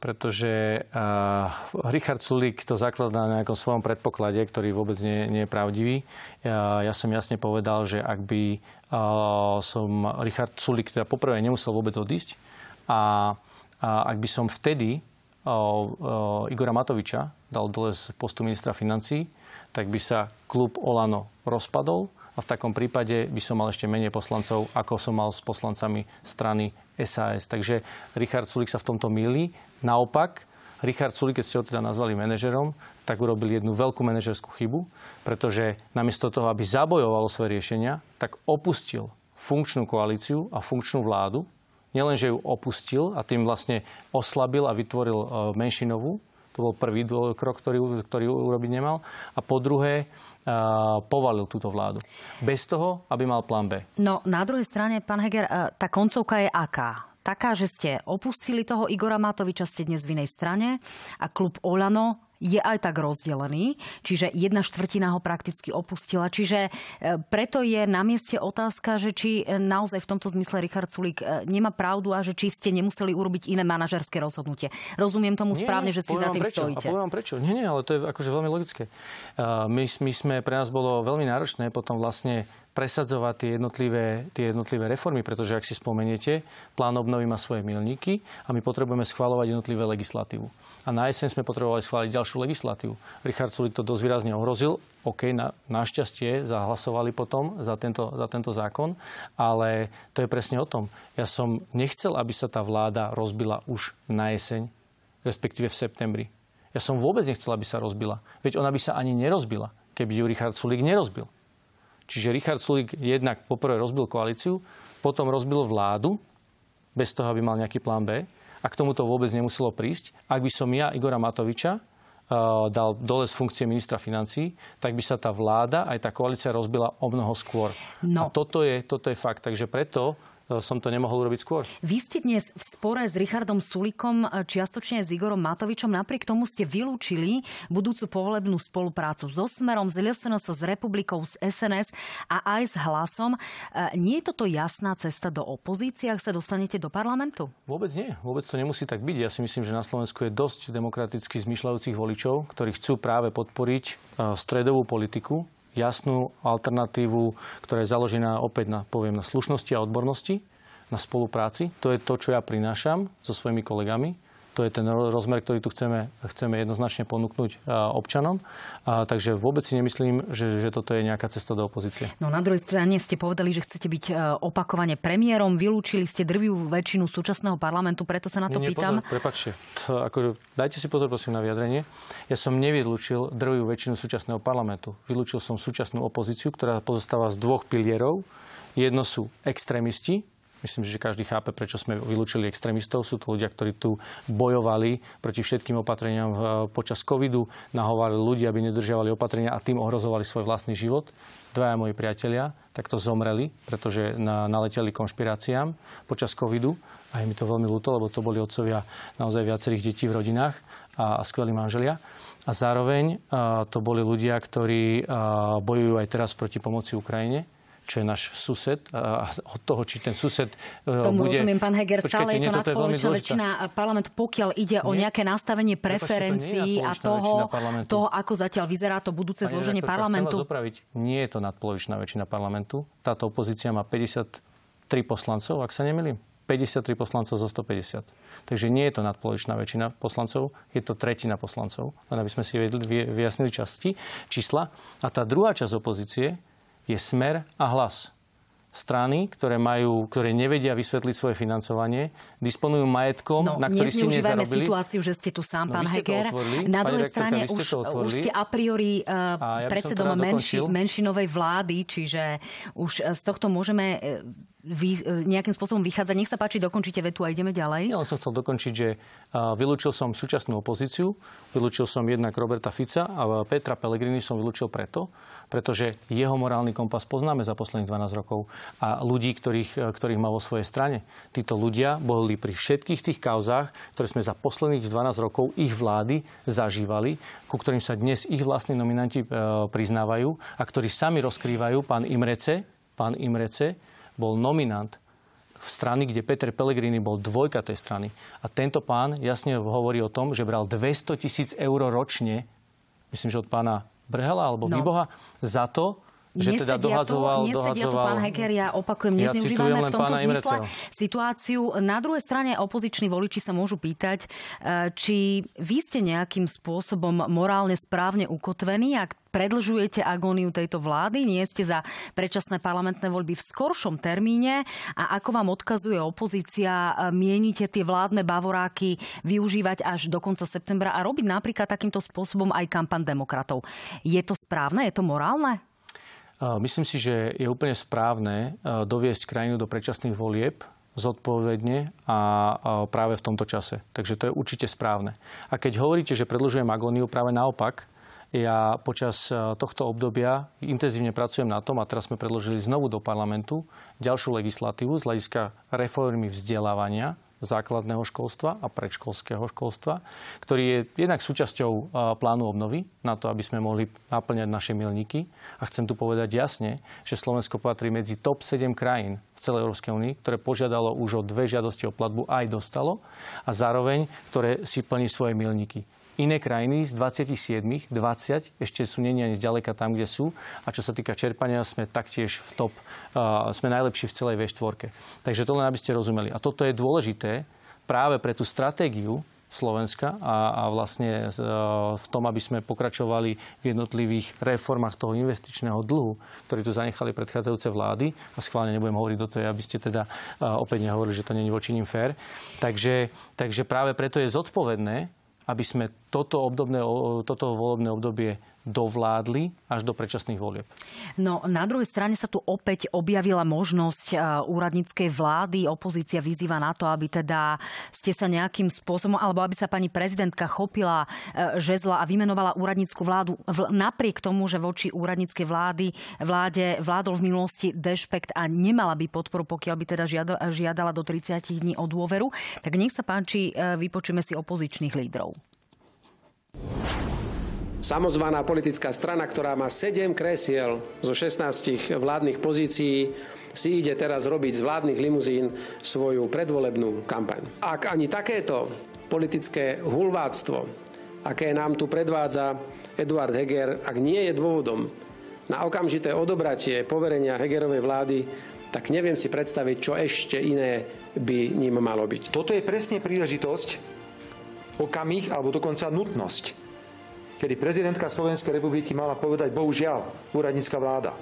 Pretože uh, Richard Sulik to zakladá na nejakom svojom predpoklade, ktorý vôbec nie, nie je pravdivý. Ja, ja som jasne povedal, že ak by uh, som Richard Sulik teda poprvé nemusel vôbec odísť a a ak by som vtedy Igora Matoviča dal dole z postu ministra financí, tak by sa klub Olano rozpadol a v takom prípade by som mal ešte menej poslancov, ako som mal s poslancami strany SAS. Takže Richard Sulik sa v tomto milí. Naopak, Richard Sulik, keď ste ho teda nazvali manažerom, tak urobil jednu veľkú manažerskú chybu, pretože namiesto toho, aby zabojoval svoje riešenia, tak opustil funkčnú koalíciu a funkčnú vládu, nielenže ju opustil a tým vlastne oslabil a vytvoril e, menšinovú, to bol prvý krok, ktorý, ktorý urobiť nemal. A po druhé, uh, povalil túto vládu. Bez toho, aby mal plán B. No, na druhej strane, pán Heger, uh, tá koncovka je aká? Taká, že ste opustili toho Igora Matoviča, ste dnes v inej strane a klub Olano je aj tak rozdelený, čiže jedna štvrtina ho prakticky opustila. Čiže e, preto je na mieste otázka, že či e, naozaj v tomto zmysle Richard Sulík e, nemá pravdu a že či ste nemuseli urobiť iné manažerské rozhodnutie. Rozumiem tomu nie, správne, že si za tým prečo. stojíte. A poviem vám prečo. Nie, nie, ale to je akože veľmi logické. My, my sme, pre nás bolo veľmi náročné potom vlastne presadzovať tie jednotlivé, tie jednotlivé reformy, pretože ak si spomeniete, plán obnovy má svoje milníky a my potrebujeme schváľovať jednotlivé legislatívu. A na jeseň sme potrebovali schváliť ďalšiu legislatívu. Richard Sulik to dosť výrazne ohrozil. OK, na, našťastie zahlasovali potom za tento, za tento zákon, ale to je presne o tom. Ja som nechcel, aby sa tá vláda rozbila už na jeseň, respektíve v septembri. Ja som vôbec nechcel, aby sa rozbila. Veď ona by sa ani nerozbila, keby ju Richard Sulik nerozbil. Čiže Richard Sulik jednak poprvé rozbil koalíciu, potom rozbil vládu, bez toho, aby mal nejaký plán B. A k tomuto vôbec nemuselo prísť. Ak by som ja Igora Matoviča uh, dal dole z funkcie ministra financí, tak by sa tá vláda aj tá koalícia rozbila o mnoho skôr. No. A toto je, toto je fakt. Takže preto som to nemohol urobiť skôr. Vy ste dnes v spore s Richardom Sulikom, čiastočne s Igorom Matovičom. Napriek tomu ste vylúčili budúcu povolebnú spoluprácu so Smerom, s LSNS, s Republikou, s SNS a aj s Hlasom. E, nie je toto jasná cesta do opozície, ak sa dostanete do parlamentu? Vôbec nie. Vôbec to nemusí tak byť. Ja si myslím, že na Slovensku je dosť demokraticky zmyšľajúcich voličov, ktorí chcú práve podporiť stredovú politiku, jasnú alternatívu, ktorá je založená opäť na, poviem, na slušnosti a odbornosti, na spolupráci. To je to, čo ja prinášam so svojimi kolegami to je ten rozmer, ktorý tu chceme, chceme jednoznačne ponúknuť občanom. A, takže vôbec si nemyslím, že, že toto je nejaká cesta do opozície. No na druhej strane ste povedali, že chcete byť e, opakovane premiérom, vylúčili ste drvivú väčšinu súčasného parlamentu, preto sa na to nie, nie, pýtam. Pozor, prepačte, to, akože, dajte si pozor prosím na vyjadrenie. Ja som nevylúčil drvivú väčšinu súčasného parlamentu. Vylúčil som súčasnú opozíciu, ktorá pozostáva z dvoch pilierov. Jedno sú extrémisti, Myslím, že každý chápe, prečo sme vylúčili extrémistov. Sú to ľudia, ktorí tu bojovali proti všetkým opatreniam počas covidu, nahovárali ľudí, aby nedržiavali opatrenia a tým ohrozovali svoj vlastný život. Dvaja moji priatelia takto zomreli, pretože na, naleteli konšpiráciám počas covidu. A je mi to veľmi ľúto, lebo to boli otcovia naozaj viacerých detí v rodinách a, a skvelí manželia. A zároveň a, to boli ľudia, ktorí a, bojujú aj teraz proti pomoci Ukrajine čo je náš sused a od toho, či ten sused e, Tomu bude... rozumiem, pán Heger, stále je to nadpolovičná väčšina parlamentu, pokiaľ ide nie? o nejaké nastavenie preferencií a toho, toho, ako zatiaľ vyzerá to budúce Pani zloženie parlamentu. Zopraviť. Nie je to nadpolovičná väčšina parlamentu. Táto opozícia má 53 poslancov, ak sa nemýlim. 53 poslancov zo 150. Takže nie je to nadpolovičná väčšina poslancov, je to tretina poslancov, len aby sme si vyjasnili časti, čísla. A tá druhá časť opozície je smer a hlas strany, ktoré, majú, ktoré nevedia vysvetliť svoje financovanie, disponujú majetkom, no, na ktorý si nezarobili. situáciu, že ste tu sám, no, pán Heger. Na druhej strane už, už ste a priori uh, ja predsedom menši, menšinovej vlády, čiže už z tohto môžeme uh, vy, nejakým spôsobom vychádza. Nech sa páči, dokončite vetu a ideme ďalej. Ja len som chcel dokončiť, že vylúčil som súčasnú opozíciu, vylúčil som jednak Roberta Fica a Petra Pellegrini som vylúčil preto, pretože jeho morálny kompas poznáme za posledných 12 rokov a ľudí, ktorých, ktorých má vo svojej strane. Títo ľudia boli pri všetkých tých kauzách, ktoré sme za posledných 12 rokov ich vlády zažívali, ku ktorým sa dnes ich vlastní nominanti e, priznávajú a ktorí sami rozkrývajú. Pán Imrece, pán Imrece bol nominant v strany, kde Peter Pellegrini bol dvojka tej strany. A tento pán jasne hovorí o tom, že bral 200 tisíc eur ročne, myslím, že od pána Brhela alebo no. Výboha, za to, že teda dohadzoval... Tu, dohadzoval... tu pán Heger, ja opakujem, ja nezneužívame v tomto zmysle situáciu. Na druhej strane opoziční voliči sa môžu pýtať, e, či vy ste nejakým spôsobom morálne správne ukotvení, ak predlžujete agóniu tejto vlády, nie ste za predčasné parlamentné voľby v skoršom termíne a ako vám odkazuje opozícia, e, mienite tie vládne bavoráky využívať až do konca septembra a robiť napríklad takýmto spôsobom aj kampan demokratov. Je to správne? Je to morálne? Myslím si, že je úplne správne doviesť krajinu do predčasných volieb zodpovedne a práve v tomto čase. Takže to je určite správne. A keď hovoríte, že predlžujem agóniu, práve naopak, ja počas tohto obdobia intenzívne pracujem na tom, a teraz sme predložili znovu do parlamentu ďalšiu legislatívu z hľadiska reformy vzdelávania, základného školstva a predškolského školstva, ktorý je jednak súčasťou plánu obnovy na to, aby sme mohli naplňať naše milníky. A chcem tu povedať jasne, že Slovensko patrí medzi top 7 krajín v celej Európskej únii, ktoré požiadalo už o dve žiadosti o platbu aj dostalo a zároveň, ktoré si plní svoje milníky. Iné krajiny z 27, 20 ešte sú nie ani zďaleka tam, kde sú. A čo sa týka čerpania, sme taktiež v top. Uh, sme najlepší v celej V4. Takže to len aby ste rozumeli. A toto je dôležité práve pre tú stratégiu Slovenska a, a vlastne v tom, aby sme pokračovali v jednotlivých reformách toho investičného dlhu, ktorý tu zanechali predchádzajúce vlády. A schválne nebudem hovoriť do toho, aby ste teda opäť nehovorili, že to není voči ním fér. Takže, takže práve preto je zodpovedné, aby sme toto, obdobné, toto volebné obdobie dovládli až do predčasných volieb. No na druhej strane sa tu opäť objavila možnosť e, úradníckej vlády. Opozícia vyzýva na to, aby teda ste sa nejakým spôsobom, alebo aby sa pani prezidentka chopila e, žezla a vymenovala úradnícku vládu napriek tomu, že voči úradníckej vlády, vláde vládol v minulosti dešpekt a nemala by podporu, pokiaľ by teda žiadala do 30 dní o dôveru. Tak nech sa páči, e, vypočujeme si opozičných lídrov. Samozvaná politická strana, ktorá má 7 kresiel zo 16 vládnych pozícií, si ide teraz robiť z vládnych limuzín svoju predvolebnú kampaň. Ak ani takéto politické hulváctvo, aké nám tu predvádza Eduard Heger, ak nie je dôvodom na okamžité odobratie poverenia Hegerovej vlády, tak neviem si predstaviť, čo ešte iné by ním malo byť. Toto je presne príležitosť, okamih alebo dokonca nutnosť kedy prezidentka Slovenskej republiky mala povedať bohužiaľ úradnícka vláda.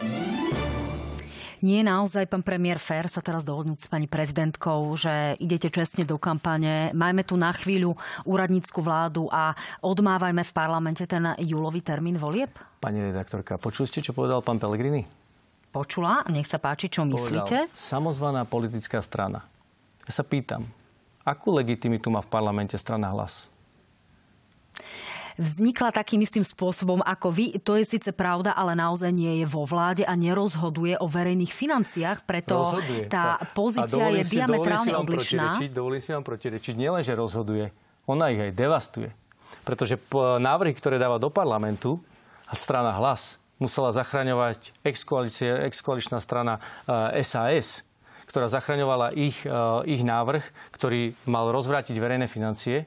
Nie je naozaj, pán premiér, fér sa teraz dohodnúť s pani prezidentkou, že idete čestne do kampane, majme tu na chvíľu úradnícku vládu a odmávajme v parlamente ten júlový termín volieb? Pani redaktorka, počuli ste, čo povedal pán Pellegrini? Počula, nech sa páči, čo myslíte? samozvaná politická strana. Ja sa pýtam, akú legitimitu má v parlamente strana hlas? Vznikla takým istým spôsobom ako vy. To je síce pravda, ale naozaj nie je vo vláde a nerozhoduje o verejných financiách, preto rozhoduje. tá pozícia je si, diametrálne dovolím odlišná. Dovolím si vám protirečiť, nielen, že rozhoduje, ona ich aj devastuje. Pretože návrhy, ktoré dáva do parlamentu, a strana hlas musela zachraňovať ex-koaličná strana SAS, eh, ktorá zachraňovala ich, eh, ich návrh, ktorý mal rozvrátiť verejné financie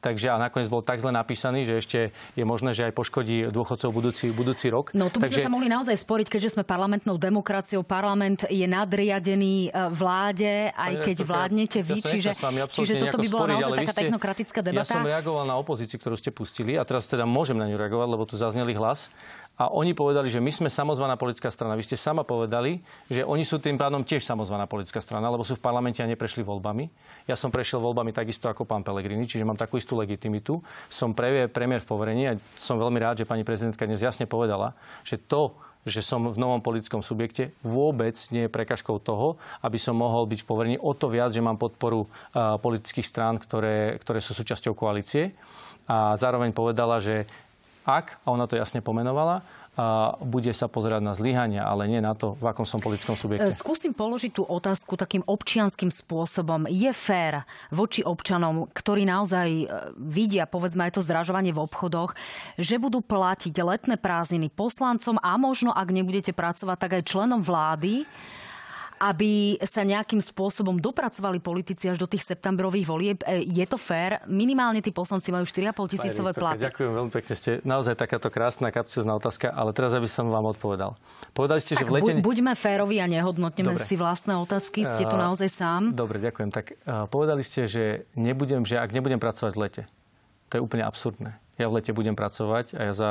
Takže a nakoniec bol tak zle napísaný, že ešte je možné, že aj poškodí dôchodcov budúci, budúci rok. No tu by Takže... sme sa mohli naozaj sporiť, keďže sme parlamentnou demokraciou. Parlament je nadriadený e, vláde, aj keď vládnete vy. Ja čiže, čiže toto by bola sporiť, naozaj taká ste, technokratická debata. Ja som reagoval na opozíciu, ktorú ste pustili a teraz teda môžem na ňu reagovať, lebo tu zazneli hlas. A oni povedali, že my sme samozvaná politická strana. Vy ste sama povedali, že oni sú tým pádom tiež samozvaná politická strana, lebo sú v parlamente a neprešli voľbami. Ja som prešiel voľbami takisto ako pán Pelegrini, čiže mám takú istú legitimitu. Som premiér v poverení a som veľmi rád, že pani prezidentka dnes jasne povedala, že to, že som v novom politickom subjekte, vôbec nie je prekažkou toho, aby som mohol byť v poverení o to viac, že mám podporu politických strán, ktoré, ktoré sú súčasťou koalície. A zároveň povedala, že ak, a ona to jasne pomenovala, bude sa pozerať na zlyhania, ale nie na to, v akom som politickom subjekte. Skúsim položiť tú otázku takým občianským spôsobom. Je fér voči občanom, ktorí naozaj e, vidia, povedzme aj to zdražovanie v obchodoch, že budú platiť letné prázdniny poslancom a možno, ak nebudete pracovať, tak aj členom vlády, aby sa nejakým spôsobom dopracovali politici až do tých septembrových volieb. E, je to fér? Minimálne tí poslanci majú 4,5 tisícové platy. Ďakujem veľmi pekne. Ste naozaj takáto krásna kapcizná otázka, ale teraz aby som vám odpovedal. Povedali ste, tak že v lete... buďme férovi a nehodnotneme Dobre. si vlastné otázky. Ste tu naozaj sám. Dobre, ďakujem. Tak povedali ste, že, nebudem, že ak nebudem pracovať v lete, to je úplne absurdné. Ja v lete budem pracovať a ja za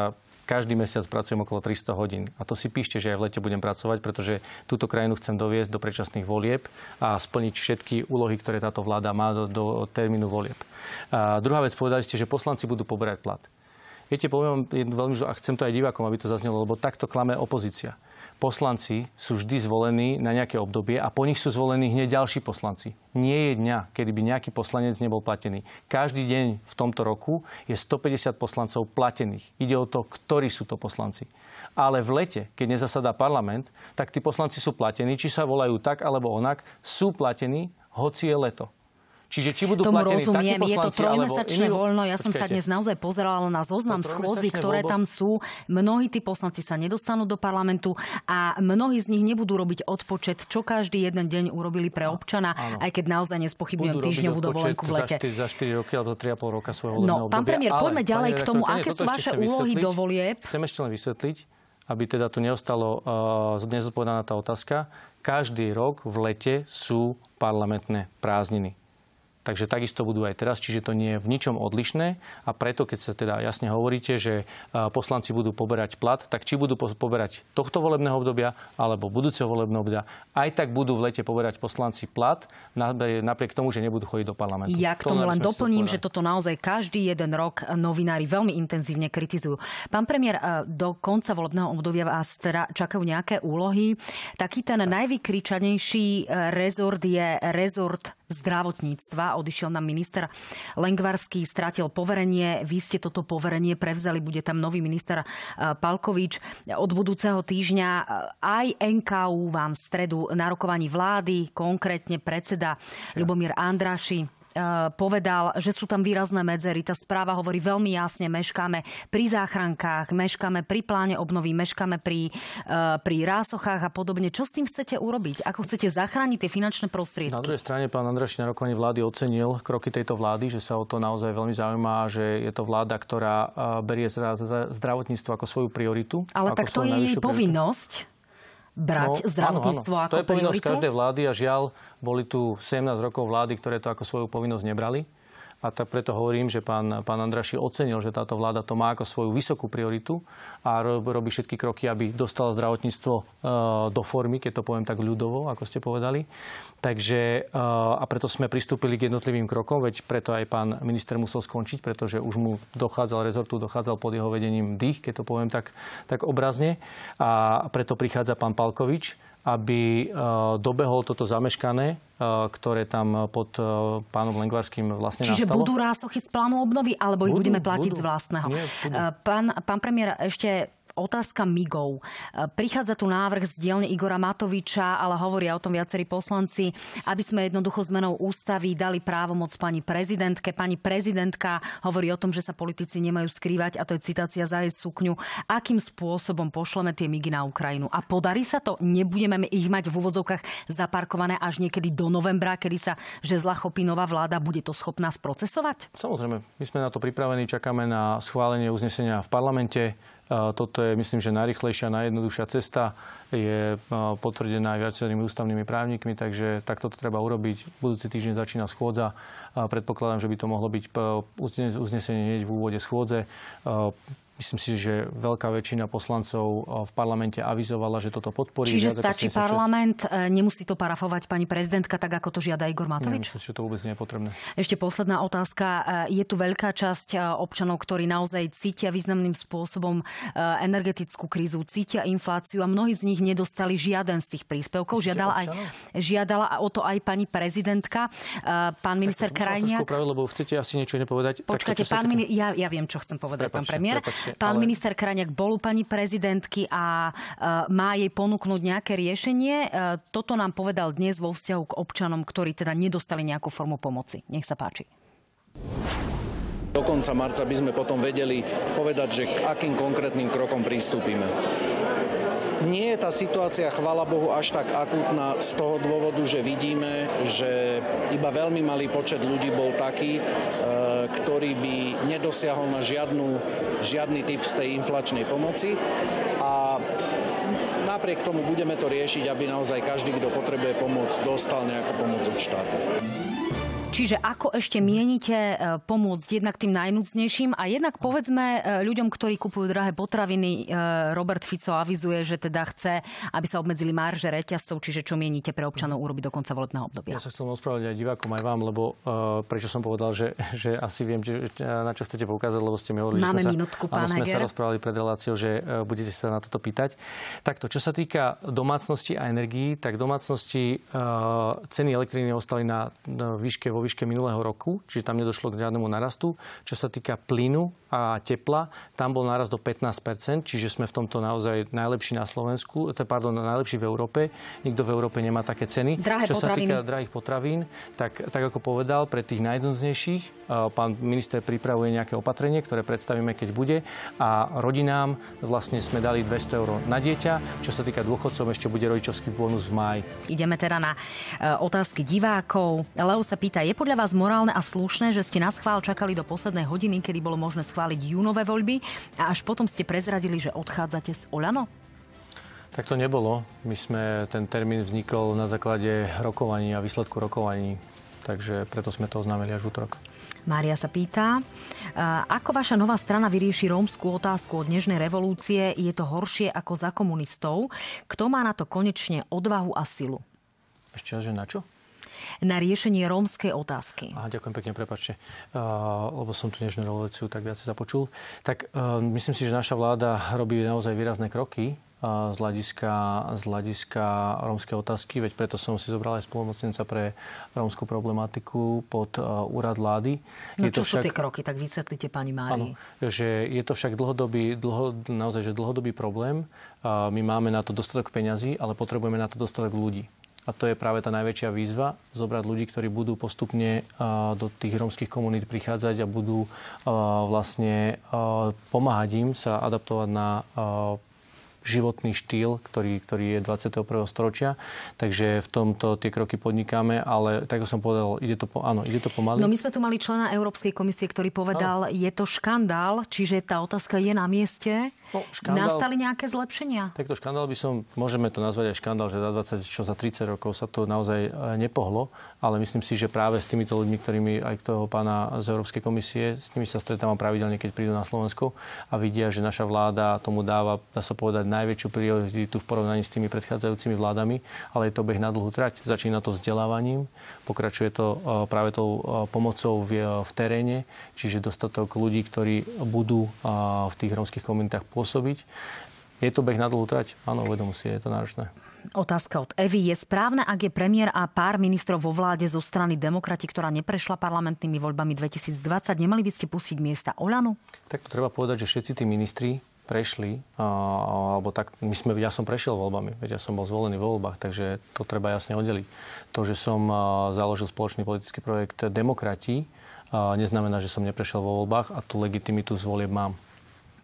každý mesiac pracujem okolo 300 hodín. A to si píšte, že aj v lete budem pracovať, pretože túto krajinu chcem doviesť do predčasných volieb a splniť všetky úlohy, ktoré táto vláda má do, do termínu volieb. A druhá vec, povedali ste, že poslanci budú poberať plat. Viete, poviem jednu veľmi, a chcem to aj divákom, aby to zaznelo, lebo takto klame opozícia poslanci sú vždy zvolení na nejaké obdobie a po nich sú zvolení hneď ďalší poslanci. Nie je dňa, kedy by nejaký poslanec nebol platený. Každý deň v tomto roku je 150 poslancov platených. Ide o to, ktorí sú to poslanci. Ale v lete, keď nezasadá parlament, tak tí poslanci sú platení, či sa volajú tak alebo onak, sú platení, hoci je leto. Čiže či budú Tomu platení rozumiem. takí poslanci, je to trojmesačné alebo... voľno. Ja som sa dnes naozaj pozerala na zoznam schôdzi, ktoré voľbo... tam sú. Mnohí tí poslanci sa nedostanú do parlamentu a mnohí z nich nebudú robiť odpočet, čo každý jeden deň urobili pre občana, Áno. aj keď naozaj nespochybňujem týždňovú dovolenku v lete. Za 4, za 4 roky alebo 3,5 roka svojho No, pán premiér, poďme ďalej k tomu, aké sú vaše úlohy do volieb. Chcem ešte len vysvetliť, aby teda tu neostalo uh, nezodpovedaná tá otázka. Každý rok v lete sú parlamentné prázdniny. Takže takisto budú aj teraz, čiže to nie je v ničom odlišné a preto, keď sa teda jasne hovoríte, že poslanci budú poberať plat, tak či budú poberať tohto volebného obdobia alebo budúceho volebného obdobia, aj tak budú v lete poberať poslanci plat, napriek tomu, že nebudú chodiť do parlamentu. Ja k tomu len doplním, že toto naozaj každý jeden rok novinári veľmi intenzívne kritizujú. Pán premiér, do konca volebného obdobia vás teda čakajú nejaké úlohy. Taký ten tak. najvykričanejší e, rezort je rezort zdravotníctva. Odišiel nám minister Lengvarský, stratil poverenie. Vy ste toto poverenie prevzali, bude tam nový minister e, Palkovič. Od budúceho týždňa e, aj NKU vám v stredu na rokovaní vlády, konkrétne predseda Ľubomír Andraši povedal, že sú tam výrazné medzery. Tá správa hovorí veľmi jasne, meškáme pri záchrankách, meškáme pri pláne obnovy, meškáme pri, pri rásochách a podobne. Čo s tým chcete urobiť? Ako chcete zachrániť tie finančné prostriedky? Na druhej strane pán Andraš na rokovaní vlády ocenil kroky tejto vlády, že sa o to naozaj veľmi zaujíma, že je to vláda, ktorá berie zdravotníctvo ako svoju prioritu. Ale tak to je jej povinnosť brať no, zdravotníctvo áno, áno. ako To je povinnosť každej vlády a žiaľ, boli tu 17 rokov vlády, ktoré to ako svoju povinnosť nebrali. A tak preto hovorím, že pán, pán Andraši ocenil, že táto vláda to má ako svoju vysokú prioritu a robí všetky kroky, aby dostala zdravotníctvo e, do formy, keď to poviem tak ľudovo, ako ste povedali. Takže e, a preto sme pristúpili k jednotlivým krokom, veď preto aj pán minister musel skončiť, pretože už mu dochádzal rezortu, dochádzal pod jeho vedením dých, keď to poviem tak, tak obrazne. A preto prichádza pán Palkovič aby e, dobehol toto zameškané, e, ktoré tam pod e, pánom Lengvarským vlastne Čiže nastalo. budú rásochy z plánu obnovy, alebo budú, ich budeme platiť budú. z vlastného? Nie, pán, pán premiér, ešte otázka migov. E, prichádza tu návrh z dielne Igora Matoviča, ale hovoria o tom viacerí poslanci, aby sme jednoducho zmenou ústavy dali právomoc pani prezidentke. Pani prezidentka hovorí o tom, že sa politici nemajú skrývať, a to je citácia za jej sukňu. Akým spôsobom pošleme tie migy na Ukrajinu? A podarí sa to? Nebudeme ich mať v úvodzovkách zaparkované až niekedy do novembra, kedy sa že zla chopí nová vláda, bude to schopná sprocesovať? Samozrejme, my sme na to pripravení, čakáme na schválenie uznesenia v parlamente. Toto je, myslím, že najrychlejšia, najjednoduchšia cesta. Je potvrdená aj viacerými ústavnými právnikmi, takže takto to treba urobiť. Budúci týždeň začína schôdza. Predpokladám, že by to mohlo byť uznesenie hneď v úvode schôdze Myslím si, že veľká väčšina poslancov v parlamente avizovala, že toto podporí. Čiže stačí parlament, e, nemusí to parafovať pani prezidentka, tak ako to žiada Igor Matovič? Nie, myslím, že to vôbec nie je potrebné. Ešte posledná otázka. E, je tu veľká časť občanov, ktorí naozaj cítia významným spôsobom energetickú krízu, cítia infláciu a mnohí z nich nedostali žiaden z tých príspevkov. Žiadala, aj, žiadala o to aj pani prezidentka. Pán minister Krajniak... lebo chcete asi niečo nepovedať. Počkajte, pán mini... ja, ja viem, čo chcem povedať, prepačte, pán premiér. Prepačte. Pán ale... minister Krajniak bol u pani prezidentky a uh, má jej ponúknuť nejaké riešenie. Uh, toto nám povedal dnes vo vzťahu k občanom, ktorí teda nedostali nejakú formu pomoci. Nech sa páči. Do konca marca by sme potom vedeli povedať, že k akým konkrétnym krokom pristúpime. Nie je tá situácia, chvala Bohu, až tak akútna z toho dôvodu, že vidíme, že iba veľmi malý počet ľudí bol taký, e, ktorý by nedosiahol na žiadnu, žiadny typ z tej inflačnej pomoci. A napriek tomu budeme to riešiť, aby naozaj každý, kto potrebuje pomoc, dostal nejakú pomoc od štátu. Čiže ako ešte mienite e, pomôcť jednak tým najnúcnejším a jednak povedzme e, ľuďom, ktorí kupujú drahé potraviny, e, Robert Fico avizuje, že teda chce, aby sa obmedzili marže reťazcov, čiže čo mienite pre občanov urobiť do konca volebného obdobia? Ja sa chcem ospravedlniť aj divákom, aj vám, lebo uh, prečo som povedal, že, že asi viem, že, na čo chcete poukázať, lebo ste mi hovorili, Máme že sme, minútku, sa, áno, sme sa rozprávali pred reláciou, že uh, budete sa na toto pýtať. Takto, čo sa týka domácnosti a energií, tak domácnosti uh, ceny elektriny ostali na, na výške, vo výške minulého roku, čiže tam nedošlo k žiadnemu narastu. Čo sa týka plynu a tepla, tam bol narast do 15%, čiže sme v tomto naozaj najlepší na Slovensku, pardon, najlepší v Európe. Nikto v Európe nemá také ceny. Drahé Čo potraviny. sa týka drahých potravín, tak, tak ako povedal, pre tých najdôležitejších pán minister pripravuje nejaké opatrenie, ktoré predstavíme, keď bude. A rodinám vlastne sme dali 200 eur na dieťa. Čo sa týka dôchodcov, ešte bude rodičovský bonus v máji. Ideme teda na e, otázky divákov. Leo sa pýta, je podľa vás morálne a slušné, že ste na schvál čakali do poslednej hodiny, kedy bolo možné schváliť júnové voľby a až potom ste prezradili, že odchádzate z Olano? Tak to nebolo. My sme, ten termín vznikol na základe rokovaní a výsledku rokovaní. Takže preto sme to oznámili až útorok. Mária sa pýta, ako vaša nová strana vyrieši rómskú otázku od dnešnej revolúcie? Je to horšie ako za komunistov? Kto má na to konečne odvahu a silu? Ešte že na čo? Na riešenie rómskej otázky. Aha, ďakujem pekne, prepačte, uh, lebo som tu dnešnú revolúciu tak viac započul. Tak uh, myslím si, že naša vláda robí naozaj výrazné kroky z hľadiska, z hľadiska rómskej otázky, veď preto som si zobral aj spolumocnenca pre rómskú problematiku pod uh, úrad vlády. No je čo to však, sú tie kroky, tak vysvetlite pani Márii. Áno, že je to však dlhodobý, dlho, naozaj, že dlhodobý problém. Uh, my máme na to dostatok peňazí, ale potrebujeme na to dostatok ľudí. A to je práve tá najväčšia výzva, zobrať ľudí, ktorí budú postupne do tých rómskych komunít prichádzať a budú vlastne pomáhať im sa adaptovať na životný štýl, ktorý, ktorý je 21. storočia. Takže v tomto tie kroky podnikáme, ale tak ako som povedal, ide to, po, áno, ide to pomaly. No my sme tu mali člena Európskej komisie, ktorý povedal, áno. je to škandál, čiže tá otázka je na mieste. No, škandál, Nastali nejaké zlepšenia? Takto škandál by som, môžeme to nazvať aj škandál, že za 20, čo za 30 rokov sa to naozaj e, nepohlo, ale myslím si, že práve s týmito ľuďmi, ktorými aj toho pána z Európskej komisie, s nimi sa stretávam pravidelne, keď prídu na Slovensko a vidia, že naša vláda tomu dáva, dá sa povedať, najväčšiu prioritu v porovnaní s tými predchádzajúcimi vládami, ale je to beh na dlhú trať. Začína to vzdelávaním, pokračuje to e, práve tou e, pomocou v, v teréne, čiže dostatok ľudí, ktorí budú v tých rómskych komunitách pôsobiť. Je to beh na dlhú trať? Áno, uvedom si, je to náročné. Otázka od Evy. Je správne, ak je premiér a pár ministrov vo vláde zo strany demokrati, ktorá neprešla parlamentnými voľbami 2020, nemali by ste pustiť miesta Olanu? Tak to treba povedať, že všetci tí ministri prešli, alebo tak, my sme, ja som prešiel voľbami, veď ja som bol zvolený vo voľbách, takže to treba jasne oddeliť. To, že som založil spoločný politický projekt Demokrati, neznamená, že som neprešiel vo voľbách a tú legitimitu z volieb mám.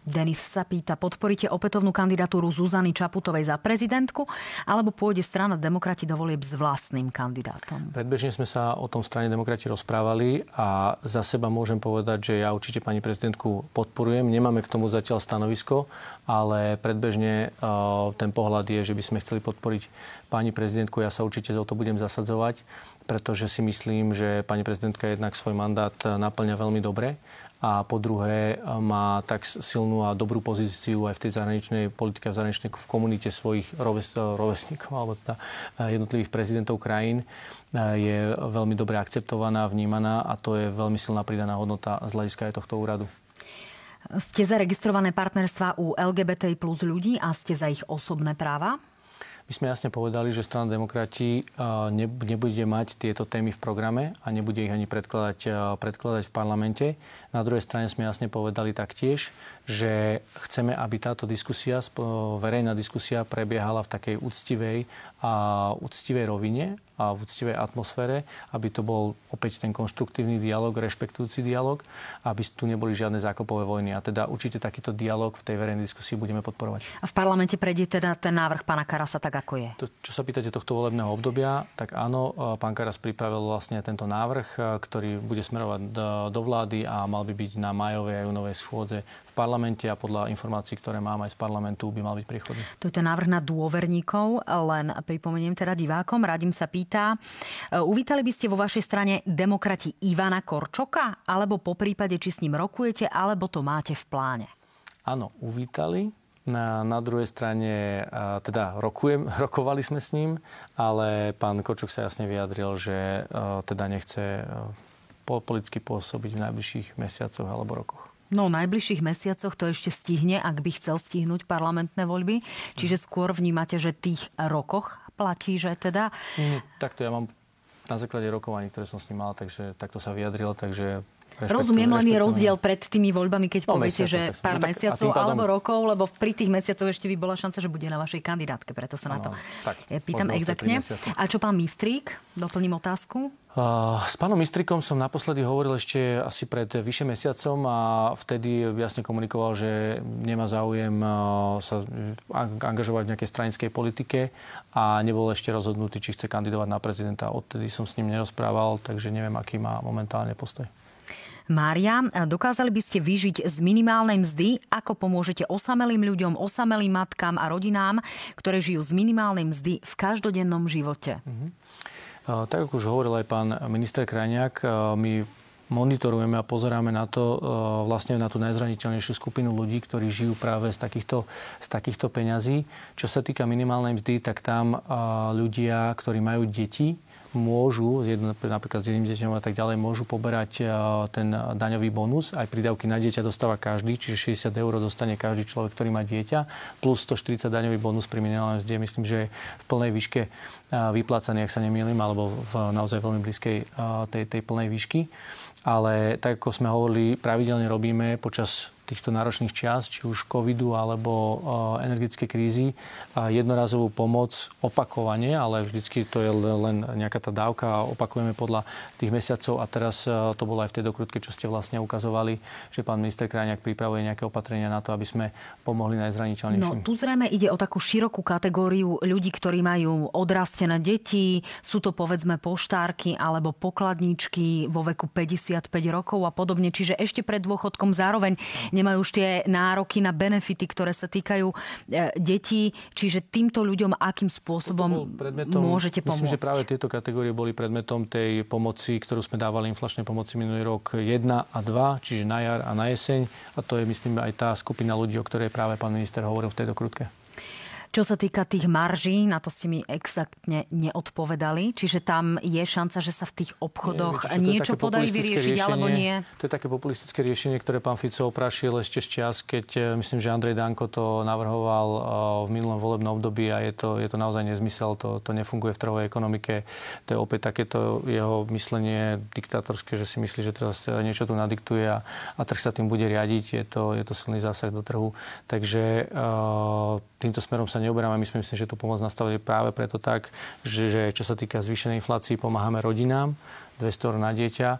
Denis sa pýta, podporíte opätovnú kandidatúru Zuzany Čaputovej za prezidentku, alebo pôjde strana demokrati do volieb s vlastným kandidátom? Predbežne sme sa o tom strane demokrati rozprávali a za seba môžem povedať, že ja určite pani prezidentku podporujem. Nemáme k tomu zatiaľ stanovisko, ale predbežne ten pohľad je, že by sme chceli podporiť pani prezidentku. Ja sa určite za to budem zasadzovať, pretože si myslím, že pani prezidentka jednak svoj mandát naplňa veľmi dobre a po druhé má tak silnú a dobrú pozíciu aj v tej zahraničnej politike, v zahraničnej v komunite svojich rovesníkov alebo teda jednotlivých prezidentov krajín je veľmi dobre akceptovaná, vnímaná a to je veľmi silná pridaná hodnota z hľadiska aj tohto úradu. Ste zaregistrované partnerstva u LGBT plus ľudí a ste za ich osobné práva? My sme jasne povedali, že strana demokrati nebude mať tieto témy v programe a nebude ich ani predkladať, predkladať v parlamente. Na druhej strane sme jasne povedali taktiež, že chceme, aby táto diskusia, verejná diskusia prebiehala v takej úctivej a úctivej rovine a v úctivej atmosfére, aby to bol opäť ten konštruktívny dialog, rešpektujúci dialog, aby tu neboli žiadne zákopové vojny. A teda určite takýto dialog v tej verejnej diskusii budeme podporovať. A v parlamente prejde teda ten návrh pána Karasa tak, ako je? To, čo sa pýtate tohto volebného obdobia, tak áno, pán Karas pripravil vlastne tento návrh, ktorý bude smerovať do, do vlády a mal by byť na majovej a júnovej schôdze parlamente a podľa informácií, ktoré mám aj z parlamentu, by mal byť príchodný. To je ten návrh na dôverníkov, len pripomeniem teda divákom, radím sa pýta. E, uvítali by ste vo vašej strane demokrati Ivana Korčoka? Alebo po prípade, či s ním rokujete, alebo to máte v pláne? Áno, uvítali. Na, na druhej strane, a, teda rokujem, rokovali sme s ním, ale pán Korčok sa jasne vyjadril, že a, e, teda nechce a, e, politicky pôsobiť v najbližších mesiacoch alebo rokoch. No, v najbližších mesiacoch to ešte stihne, ak by chcel stihnúť parlamentné voľby. Čiže skôr vnímate, že tých rokoch platí, že teda... Nie, takto ja mám na základe rokovaní, ktoré som s ním mal, takže takto sa vyjadril, takže Rozumiem, len je rozdiel pred tými voľbami, keď no, poviete, že pár no, mesiacov pádom... alebo rokov, lebo pri tých mesiacoch ešte by bola šanca, že bude na vašej kandidátke, preto sa ano, na to tak, pýtam exaktne. A čo pán Mistrík? Doplním otázku. S pánom Mistrikom som naposledy hovoril ešte asi pred vyše mesiacom a vtedy jasne komunikoval, že nemá záujem sa angažovať v nejakej stranickej politike a nebol ešte rozhodnutý, či chce kandidovať na prezidenta. Odtedy som s ním nerozprával, takže neviem, aký má momentálne postoj. Mária, dokázali by ste vyžiť z minimálnej mzdy? Ako pomôžete osamelým ľuďom, osamelým matkám a rodinám, ktoré žijú z minimálnej mzdy v každodennom živote? Mm-hmm. Tak ako už hovoril aj pán minister Krajniak, my monitorujeme a pozeráme na to, vlastne na tú najzraniteľnejšiu skupinu ľudí, ktorí žijú práve z takýchto, z takýchto peňazí. Čo sa týka minimálnej mzdy, tak tam ľudia, ktorí majú deti, môžu, napríklad s jedným deťom a tak ďalej, môžu poberať ten daňový bonus. Aj prídavky na dieťa dostáva každý, čiže 60 eur dostane každý človek, ktorý má dieťa, plus 140 daňový bonus pri minimálnej mzde. Myslím, že je v plnej výške vyplácaný, ak sa nemýlim, alebo v naozaj veľmi blízkej tej, tej plnej výšky. Ale tak, ako sme hovorili, pravidelne robíme počas týchto náročných čias, či už covidu alebo eh, energetické krízy, jednorazovú pomoc opakovane, ale vždycky to je len nejaká tá dávka opakujeme podľa tých mesiacov. A teraz eh, to bolo aj v tej dokrutke, čo ste vlastne ukazovali, že pán minister Krajňák pripravuje nejaké opatrenia na to, aby sme pomohli najzraniteľnejším. No, tu zrejme ide o takú širokú kategóriu ľudí, ktorí majú odrastené deti, sú to povedzme poštárky alebo pokladníčky vo veku 55 rokov a podobne. Čiže ešte pred dôchodkom zároveň nemajú už tie nároky na benefity, ktoré sa týkajú e, detí. Čiže týmto ľuďom akým spôsobom predmetom, môžete pomôcť? Myslím, že práve tieto kategórie boli predmetom tej pomoci, ktorú sme dávali inflačnej pomoci minulý rok 1 a 2, čiže na jar a na jeseň. A to je, myslím, aj tá skupina ľudí, o ktorej práve pán minister hovoril v tejto krutke. Čo sa týka tých marží, na to ste mi exaktne neodpovedali. Čiže tam je šanca, že sa v tých obchodoch nie, niečo podarí vyriešiť, riešenie, alebo nie? To je také populistické riešenie, ktoré pán Fico oprašil ešte z čas, keď e, myslím, že Andrej Danko to navrhoval e, v minulom volebnom období a je to, je to naozaj nezmysel. To, to nefunguje v trhovej ekonomike. To je opäť takéto jeho myslenie diktátorské, že si myslí, že teraz niečo tu nadiktuje a, a trh sa tým bude riadiť. Je to, je to silný zásah do trhu. Takže týmto smerom sa neoberáme. My sme myslím, že tú pomoc nastavili práve preto tak, že, že čo sa týka zvýšenej inflácii, pomáhame rodinám, 200 eur na dieťa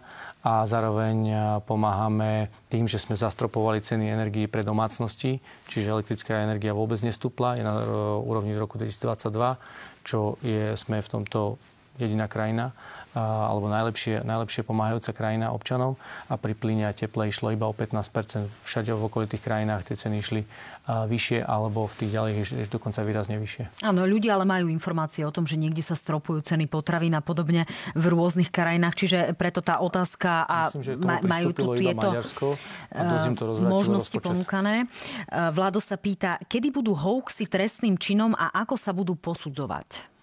a zároveň pomáhame tým, že sme zastropovali ceny energii pre domácnosti, čiže elektrická energia vôbec nestúpla, je na e, úrovni z roku 2022, čo je, sme v tomto jediná krajina alebo najlepšie, najlepšie pomáhajúca krajina občanom a pri plyne a teple išlo iba o 15 Všade v okolitých krajinách tie ceny išli vyššie alebo v tých ďalej ešte dokonca výrazne vyššie. Áno, ľudia ale majú informácie o tom, že niekde sa stropujú ceny potravín a podobne v rôznych krajinách, čiže preto tá otázka a Myslím, že majú tu tieto to možnosti ponúkané. Vlado sa pýta, kedy budú hoaxy trestným činom a ako sa budú posudzovať?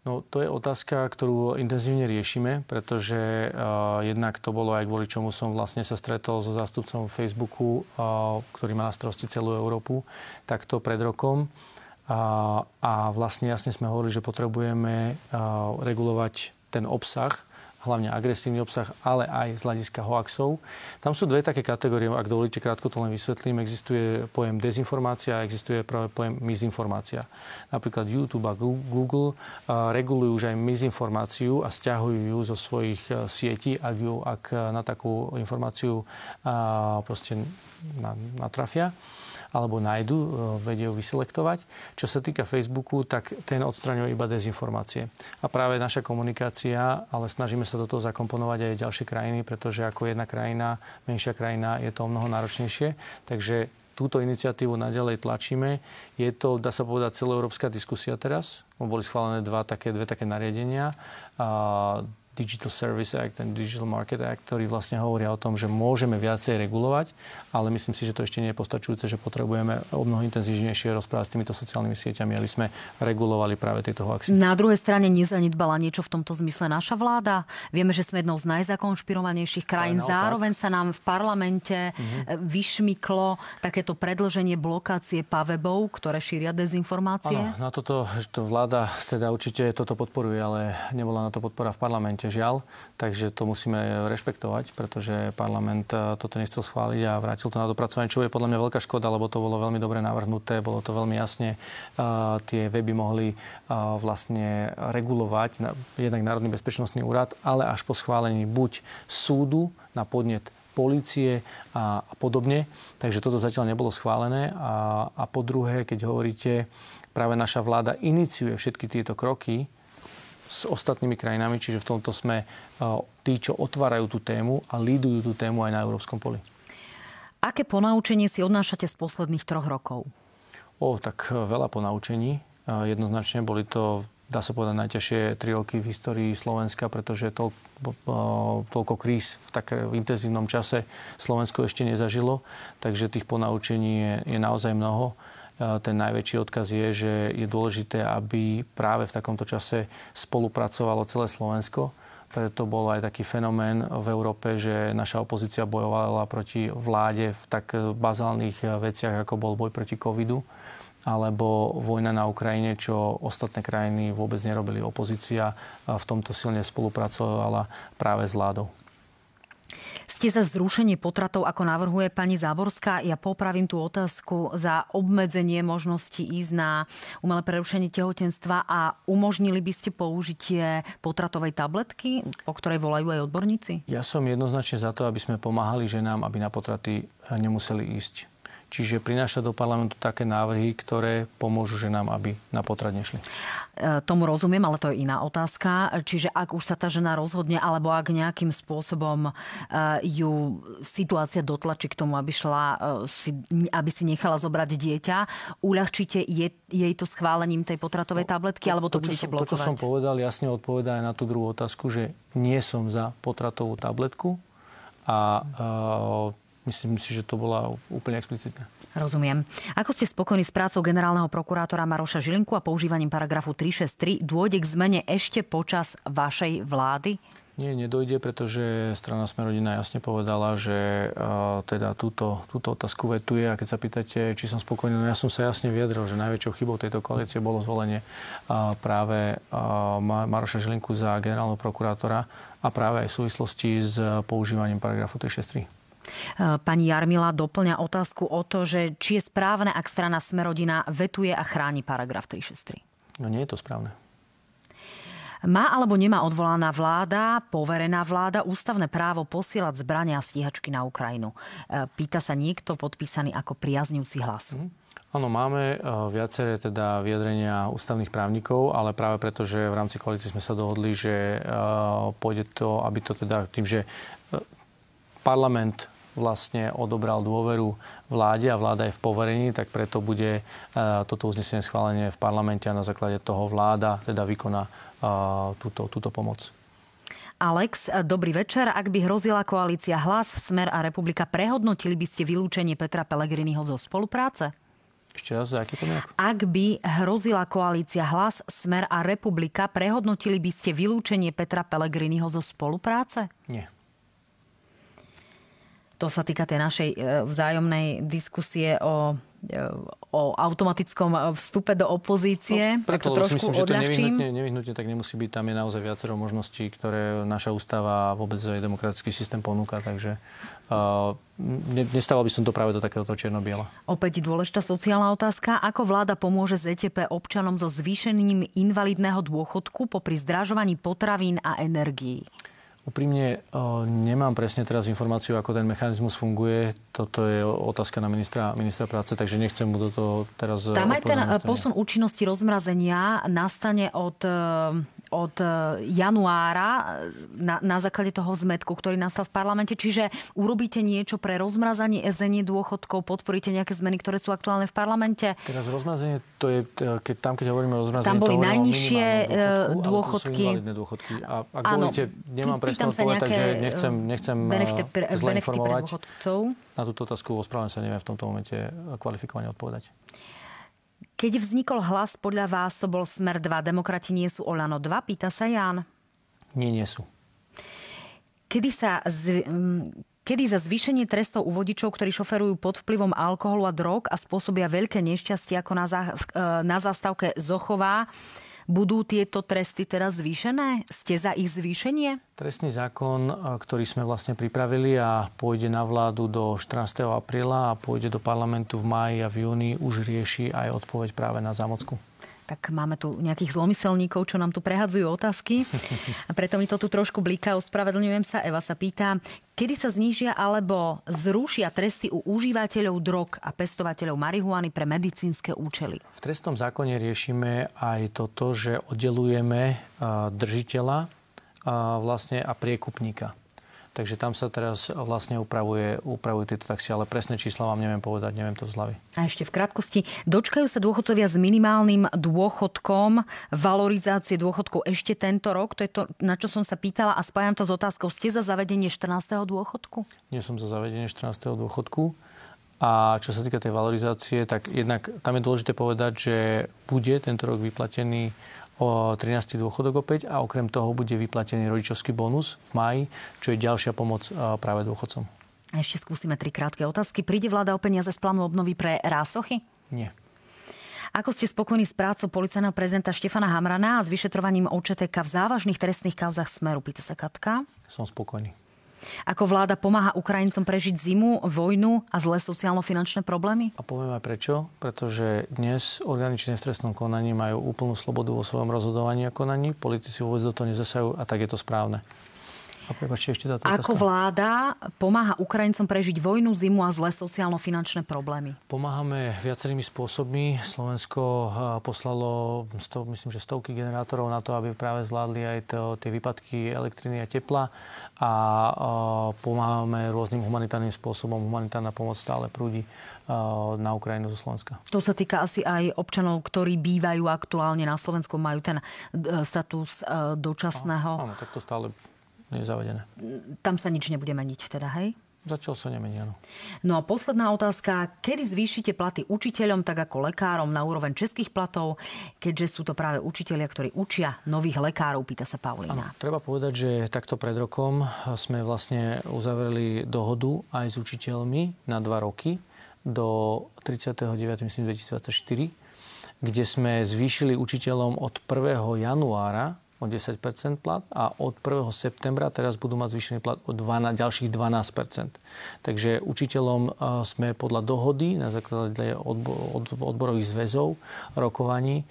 No to je otázka, ktorú intenzívne riešime, pretože uh, jednak to bolo aj kvôli čomu som vlastne sa stretol so zástupcom Facebooku, uh, ktorý má na starosti celú Európu, takto pred rokom. Uh, a vlastne jasne sme hovorili, že potrebujeme uh, regulovať ten obsah hlavne agresívny obsah, ale aj z hľadiska hoaxov. Tam sú dve také kategórie, ak dovolíte krátko to len vysvetlím. Existuje pojem dezinformácia a existuje pojem mizinformácia. Napríklad YouTube a Google regulujú už aj mizinformáciu a stiahujú ju zo svojich sietí, ak, ju, ak na takú informáciu proste natrafia alebo nájdu, e, vedia ju vyselektovať. Čo sa týka Facebooku, tak ten odstraňuje iba dezinformácie. A práve naša komunikácia, ale snažíme sa do toho zakomponovať aj ďalšie krajiny, pretože ako jedna krajina, menšia krajina, je to mnoho náročnejšie. Takže túto iniciatívu naďalej tlačíme. Je to, dá sa povedať, celoeurópska diskusia teraz. Boli schválené dva také, dve také nariadenia. Digital Service Act a Digital Market Act, ktorí vlastne hovoria o tom, že môžeme viacej regulovať, ale myslím si, že to ešte nie je postačujúce, že potrebujeme o mnoho intenzívnejšie rozprávať s týmito sociálnymi sieťami, aby sme regulovali práve tieto hoaxy. Na druhej strane nezanedbala niečo v tomto zmysle naša vláda. Vieme, že sme jednou z najzakonšpirovanejších krajín. Zároveň sa nám v parlamente uh-huh. vyšmyklo takéto predlženie blokácie pavebov, ktoré šíria dezinformácie. Ano, na toto to vláda teda určite toto podporuje, ale nebola na to podpora v parlamente, žiaľ. Takže to musíme rešpektovať, pretože parlament eh, toto nechcel schváliť a vrátil to na dopracovanie, čo je podľa mňa veľká škoda, lebo to bolo veľmi dobre navrhnuté, bolo to veľmi jasne. Eh, tie weby mohli eh, vlastne regulovať jednak Národný bezpečnostný úrad, ale až po schválení buď súdu na podnet policie a, a podobne. Takže toto zatiaľ nebolo schválené. A, a po druhé, keď hovoríte, práve naša vláda iniciuje všetky tieto kroky, s ostatnými krajinami, čiže v tomto sme e, tí, čo otvárajú tú tému a lídujú tú tému aj na európskom poli. Aké ponaučenie si odnášate z posledných troch rokov? O, tak e, veľa ponaučení. E, jednoznačne boli to dá sa povedať, najťažšie tri roky v histórii Slovenska, pretože toľko, toľko kríz v tak v intenzívnom čase Slovensko ešte nezažilo, takže tých ponaučení je, je naozaj mnoho ten najväčší odkaz je, že je dôležité, aby práve v takomto čase spolupracovalo celé Slovensko. Preto bol aj taký fenomén v Európe, že naša opozícia bojovala proti vláde v tak bazálnych veciach, ako bol boj proti covidu alebo vojna na Ukrajine, čo ostatné krajiny vôbec nerobili. Opozícia v tomto silne spolupracovala práve s vládou. Ste za zrušenie potratov, ako navrhuje pani Záborská. Ja popravím tú otázku za obmedzenie možnosti ísť na umelé prerušenie tehotenstva a umožnili by ste použitie potratovej tabletky, o ktorej volajú aj odborníci? Ja som jednoznačne za to, aby sme pomáhali ženám, aby na potraty nemuseli ísť Čiže prináša do parlamentu také návrhy, ktoré pomôžu ženám, aby na potrat nešli. E, tomu rozumiem, ale to je iná otázka. Čiže ak už sa tá žena rozhodne, alebo ak nejakým spôsobom e, ju situácia dotlačí k tomu, aby, šla, e, aby si nechala zobrať dieťa, uľahčíte je, jej to schválením tej potratovej no, tabletky, alebo to, to budete som, blokovať? To, čo som povedal, jasne odpovedá aj na tú druhú otázku, že nie som za potratovú tabletku a Myslím si, že to bola úplne explicitné. Rozumiem. Ako ste spokojní s prácou generálneho prokurátora Maroša Žilinku a používaním paragrafu 363? Dôjde k zmene ešte počas vašej vlády? Nie, nedojde, pretože strana Smerodina jasne povedala, že uh, teda túto, túto otázku vetuje a keď sa pýtate, či som spokojný, no ja som sa jasne vyjadril, že najväčšou chybou tejto koalície bolo zvolenie uh, práve uh, Maroša Žilinku za generálneho prokurátora a práve aj v súvislosti s používaním paragrafu 363. E, pani Jarmila doplňa otázku o to, že či je správne, ak strana Smerodina vetuje a chráni paragraf 363. No nie je to správne. Má alebo nemá odvolaná vláda, poverená vláda, ústavné právo posielať zbrania a stíhačky na Ukrajinu? E, pýta sa niekto podpísaný ako priaznivci hlasu. Mm. Áno, máme viaceré teda vyjadrenia ústavných právnikov, ale práve preto, že v rámci koalície sme sa dohodli, že pôjde to, aby to teda tým, že parlament vlastne odobral dôveru vláde a vláda je v poverení, tak preto bude toto uznesenie schválenie v parlamente a na základe toho vláda teda vykoná túto, túto pomoc. Alex, dobrý večer. Ak by hrozila koalícia Hlas, Smer a Republika, prehodnotili by ste vylúčenie Petra Pellegriniho zo spolupráce? Ešte raz, za aký podmienok? Ak by hrozila koalícia Hlas, Smer a Republika, prehodnotili by ste vylúčenie Petra Pellegriniho zo spolupráce? Nie. To sa týka tej našej e, vzájomnej diskusie o e, o automatickom vstupe do opozície. No, preto, tak to trošku myslím, že to nevyhnutne, nevyhnutne tak nemusí byť. Tam je naozaj viacero možností, ktoré naša ústava a vôbec aj demokratický systém ponúka. Takže uh, nestával by som to práve do takéhoto čierno-biela. Opäť dôležitá sociálna otázka. Ako vláda pomôže ZTP občanom so zvýšením invalidného dôchodku popri zdražovaní potravín a energií? Úprimne nemám presne teraz informáciu, ako ten mechanizmus funguje. Toto je otázka na ministra, ministra práce, takže nechcem mu do toho teraz... Tam aj ten posun účinnosti rozmrazenia nastane od od e, januára e, na, na základe toho zmetku, ktorý nastal v parlamente. Čiže urobíte niečo pre rozmrazanie, ezenie dôchodkov, podporíte nejaké zmeny, ktoré sú aktuálne v parlamente? Teraz rozmrazenie, to je, keď, tam keď hovoríme o rozmrazení, tam boli najnižšie e, dôchodky. dôchodky. A ak Áno, dovolíte, nemám presnú odpoveď, takže nechcem, nechcem benefity, zle informovať. Na túto otázku ospravedlňujem sa neviem v tomto momente kvalifikovane odpovedať. Keď vznikol hlas, podľa vás to bol Smer 2, demokrati nie sú Olano 2, pýta sa Jan. Nie, nie sú. Kedy sa z, Kedy za zvýšenie trestov u vodičov, ktorí šoferujú pod vplyvom alkoholu a drog a spôsobia veľké nešťastie ako na, zá, e, na zástavke Zochová, budú tieto tresty teraz zvýšené? Ste za ich zvýšenie? Trestný zákon, ktorý sme vlastne pripravili a pôjde na vládu do 14. apríla a pôjde do parlamentu v máji a v júni, už rieši aj odpoveď práve na zámocku tak máme tu nejakých zlomyselníkov, čo nám tu prehadzujú otázky. A preto mi to tu trošku blíka. Ospravedlňujem sa. Eva sa pýta, kedy sa znížia alebo zrušia tresty u užívateľov drog a pestovateľov marihuany pre medicínske účely? V trestnom zákone riešime aj toto, že oddelujeme držiteľa vlastne a priekupníka. Takže tam sa teraz vlastne upravuje, upravujú tieto taxi, ale presné čísla vám neviem povedať, neviem to z hlavy. A ešte v krátkosti, dočkajú sa dôchodcovia s minimálnym dôchodkom, valorizácie dôchodkov ešte tento rok? To je to, na čo som sa pýtala a spájam to s otázkou, ste za zavedenie 14. dôchodku? Nie som za zavedenie 14. dôchodku. A čo sa týka tej valorizácie, tak jednak tam je dôležité povedať, že bude tento rok vyplatený o 13. dôchodok opäť a okrem toho bude vyplatený rodičovský bonus v maji, čo je ďalšia pomoc práve dôchodcom. Ešte skúsime tri krátke otázky. Príde vláda o peniaze z plánu obnovy pre rásochy? Nie. Ako ste spokojní s prácou policajného prezidenta Štefana Hamrana a s vyšetrovaním OČTK v závažných trestných kauzach Smeru? Pýta sa Katka. Som spokojný. Ako vláda pomáha Ukrajincom prežiť zimu, vojnu a zlé sociálno-finančné problémy? A poviem aj prečo. Pretože dnes orgány v trestnom konaní majú úplnú slobodu vo svojom rozhodovaní a konaní. Politici vôbec do toho nezasajú a tak je to správne. A prepáčte, ešte táto Ako vláda pomáha Ukrajincom prežiť vojnu, zimu a zlé sociálno-finančné problémy? Pomáhame viacerými spôsobmi. Slovensko poslalo, sto, myslím, že stovky generátorov na to, aby práve zvládli aj to, tie výpadky elektriny a tepla. A pomáhame rôznym humanitárnym spôsobom. Humanitárna pomoc stále prúdi na Ukrajinu zo Slovenska. To sa týka asi aj občanov, ktorí bývajú aktuálne na Slovensku, majú ten e, status e, dočasného. Áno, tak to stále nie je zavedené. Tam sa nič nebude meniť teda, hej? Zatiaľ sa nemení, áno. No a posledná otázka. Kedy zvýšite platy učiteľom, tak ako lekárom na úroveň českých platov, keďže sú to práve učiteľia, ktorí učia nových lekárov, pýta sa Paulína. Ano, treba povedať, že takto pred rokom sme vlastne uzavreli dohodu aj s učiteľmi na dva roky do 39. myslím 2024, kde sme zvýšili učiteľom od 1. januára o 10% plat a od 1. septembra teraz budú mať zvýšený plat o 12, ďalších 12 Takže učiteľom e, sme podľa dohody na základe odborových zväzov rokovaní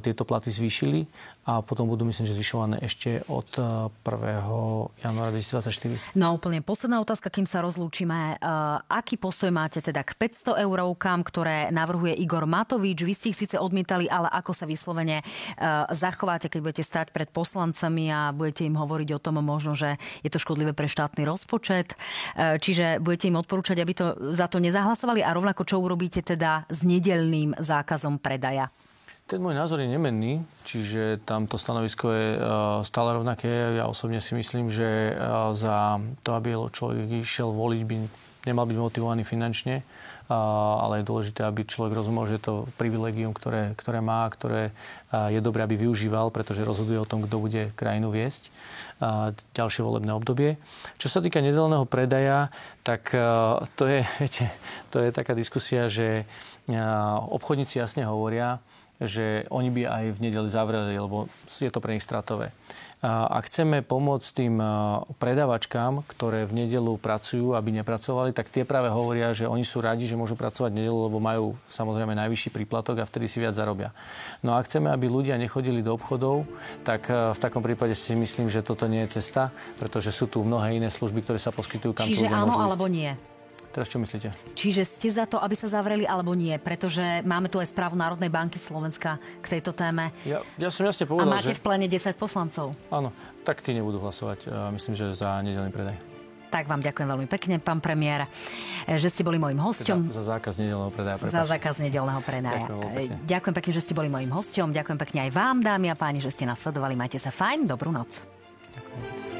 tieto platy zvýšili a potom budú, myslím, že zvyšované ešte od 1. januára 2024. No úplne posledná otázka, kým sa rozlúčime. Aký postoj máte teda k 500 eurovkám, ktoré navrhuje Igor Matovič? Vy ste ich síce odmietali, ale ako sa vyslovene zachováte, keď budete stať pred poslancami a budete im hovoriť o tom možno, že je to škodlivé pre štátny rozpočet. Čiže budete im odporúčať, aby to za to nezahlasovali a rovnako čo urobíte teda s nedelným zákazom predaja? Ten môj názor je nemenný, čiže tamto stanovisko je e, stále rovnaké. Ja osobne si myslím, že e, za to, aby človek išiel voliť, by nemal byť motivovaný finančne, ale je dôležité, aby človek rozumel, že je to privilegium, ktoré, ktoré má, ktoré je dobré, aby využíval, pretože rozhoduje o tom, kto bude krajinu viesť ďalšie volebné obdobie. Čo sa týka nedelného predaja, tak to je, viete, to je taká diskusia, že obchodníci jasne hovoria, že oni by aj v nedeli zavreli, lebo je to pre nich stratové. A chceme pomôcť tým predavačkám, ktoré v nedelu pracujú, aby nepracovali, tak tie práve hovoria, že oni sú radi, že môžu pracovať v nedelu, lebo majú samozrejme najvyšší príplatok a vtedy si viac zarobia. No a chceme, aby ľudia nechodili do obchodov, tak v takom prípade si myslím, že toto nie je cesta, pretože sú tu mnohé iné služby, ktoré sa poskytujú, kam Čiže áno alebo nie? Teraz čo myslíte? Čiže ste za to, aby sa zavreli alebo nie? Pretože máme tu aj správu Národnej banky Slovenska k tejto téme. Ja, ja som jasne povedal, A máte že... v plene 10 poslancov. Áno, tak tí nebudú hlasovať. Myslím, že za nedelný predaj. Tak vám ďakujem veľmi pekne, pán premiér, že ste boli mojim hosťom. Teda za zákaz nedelného predaja. Prepáč. Za zákaz nedelného predaja. Ďakujem pekne. ďakujem pekne, že ste boli mojim hosťom. Ďakujem pekne aj vám, dámy a páni, že ste nás sledovali. Majte sa fajn, dobrú noc. Ďakujem.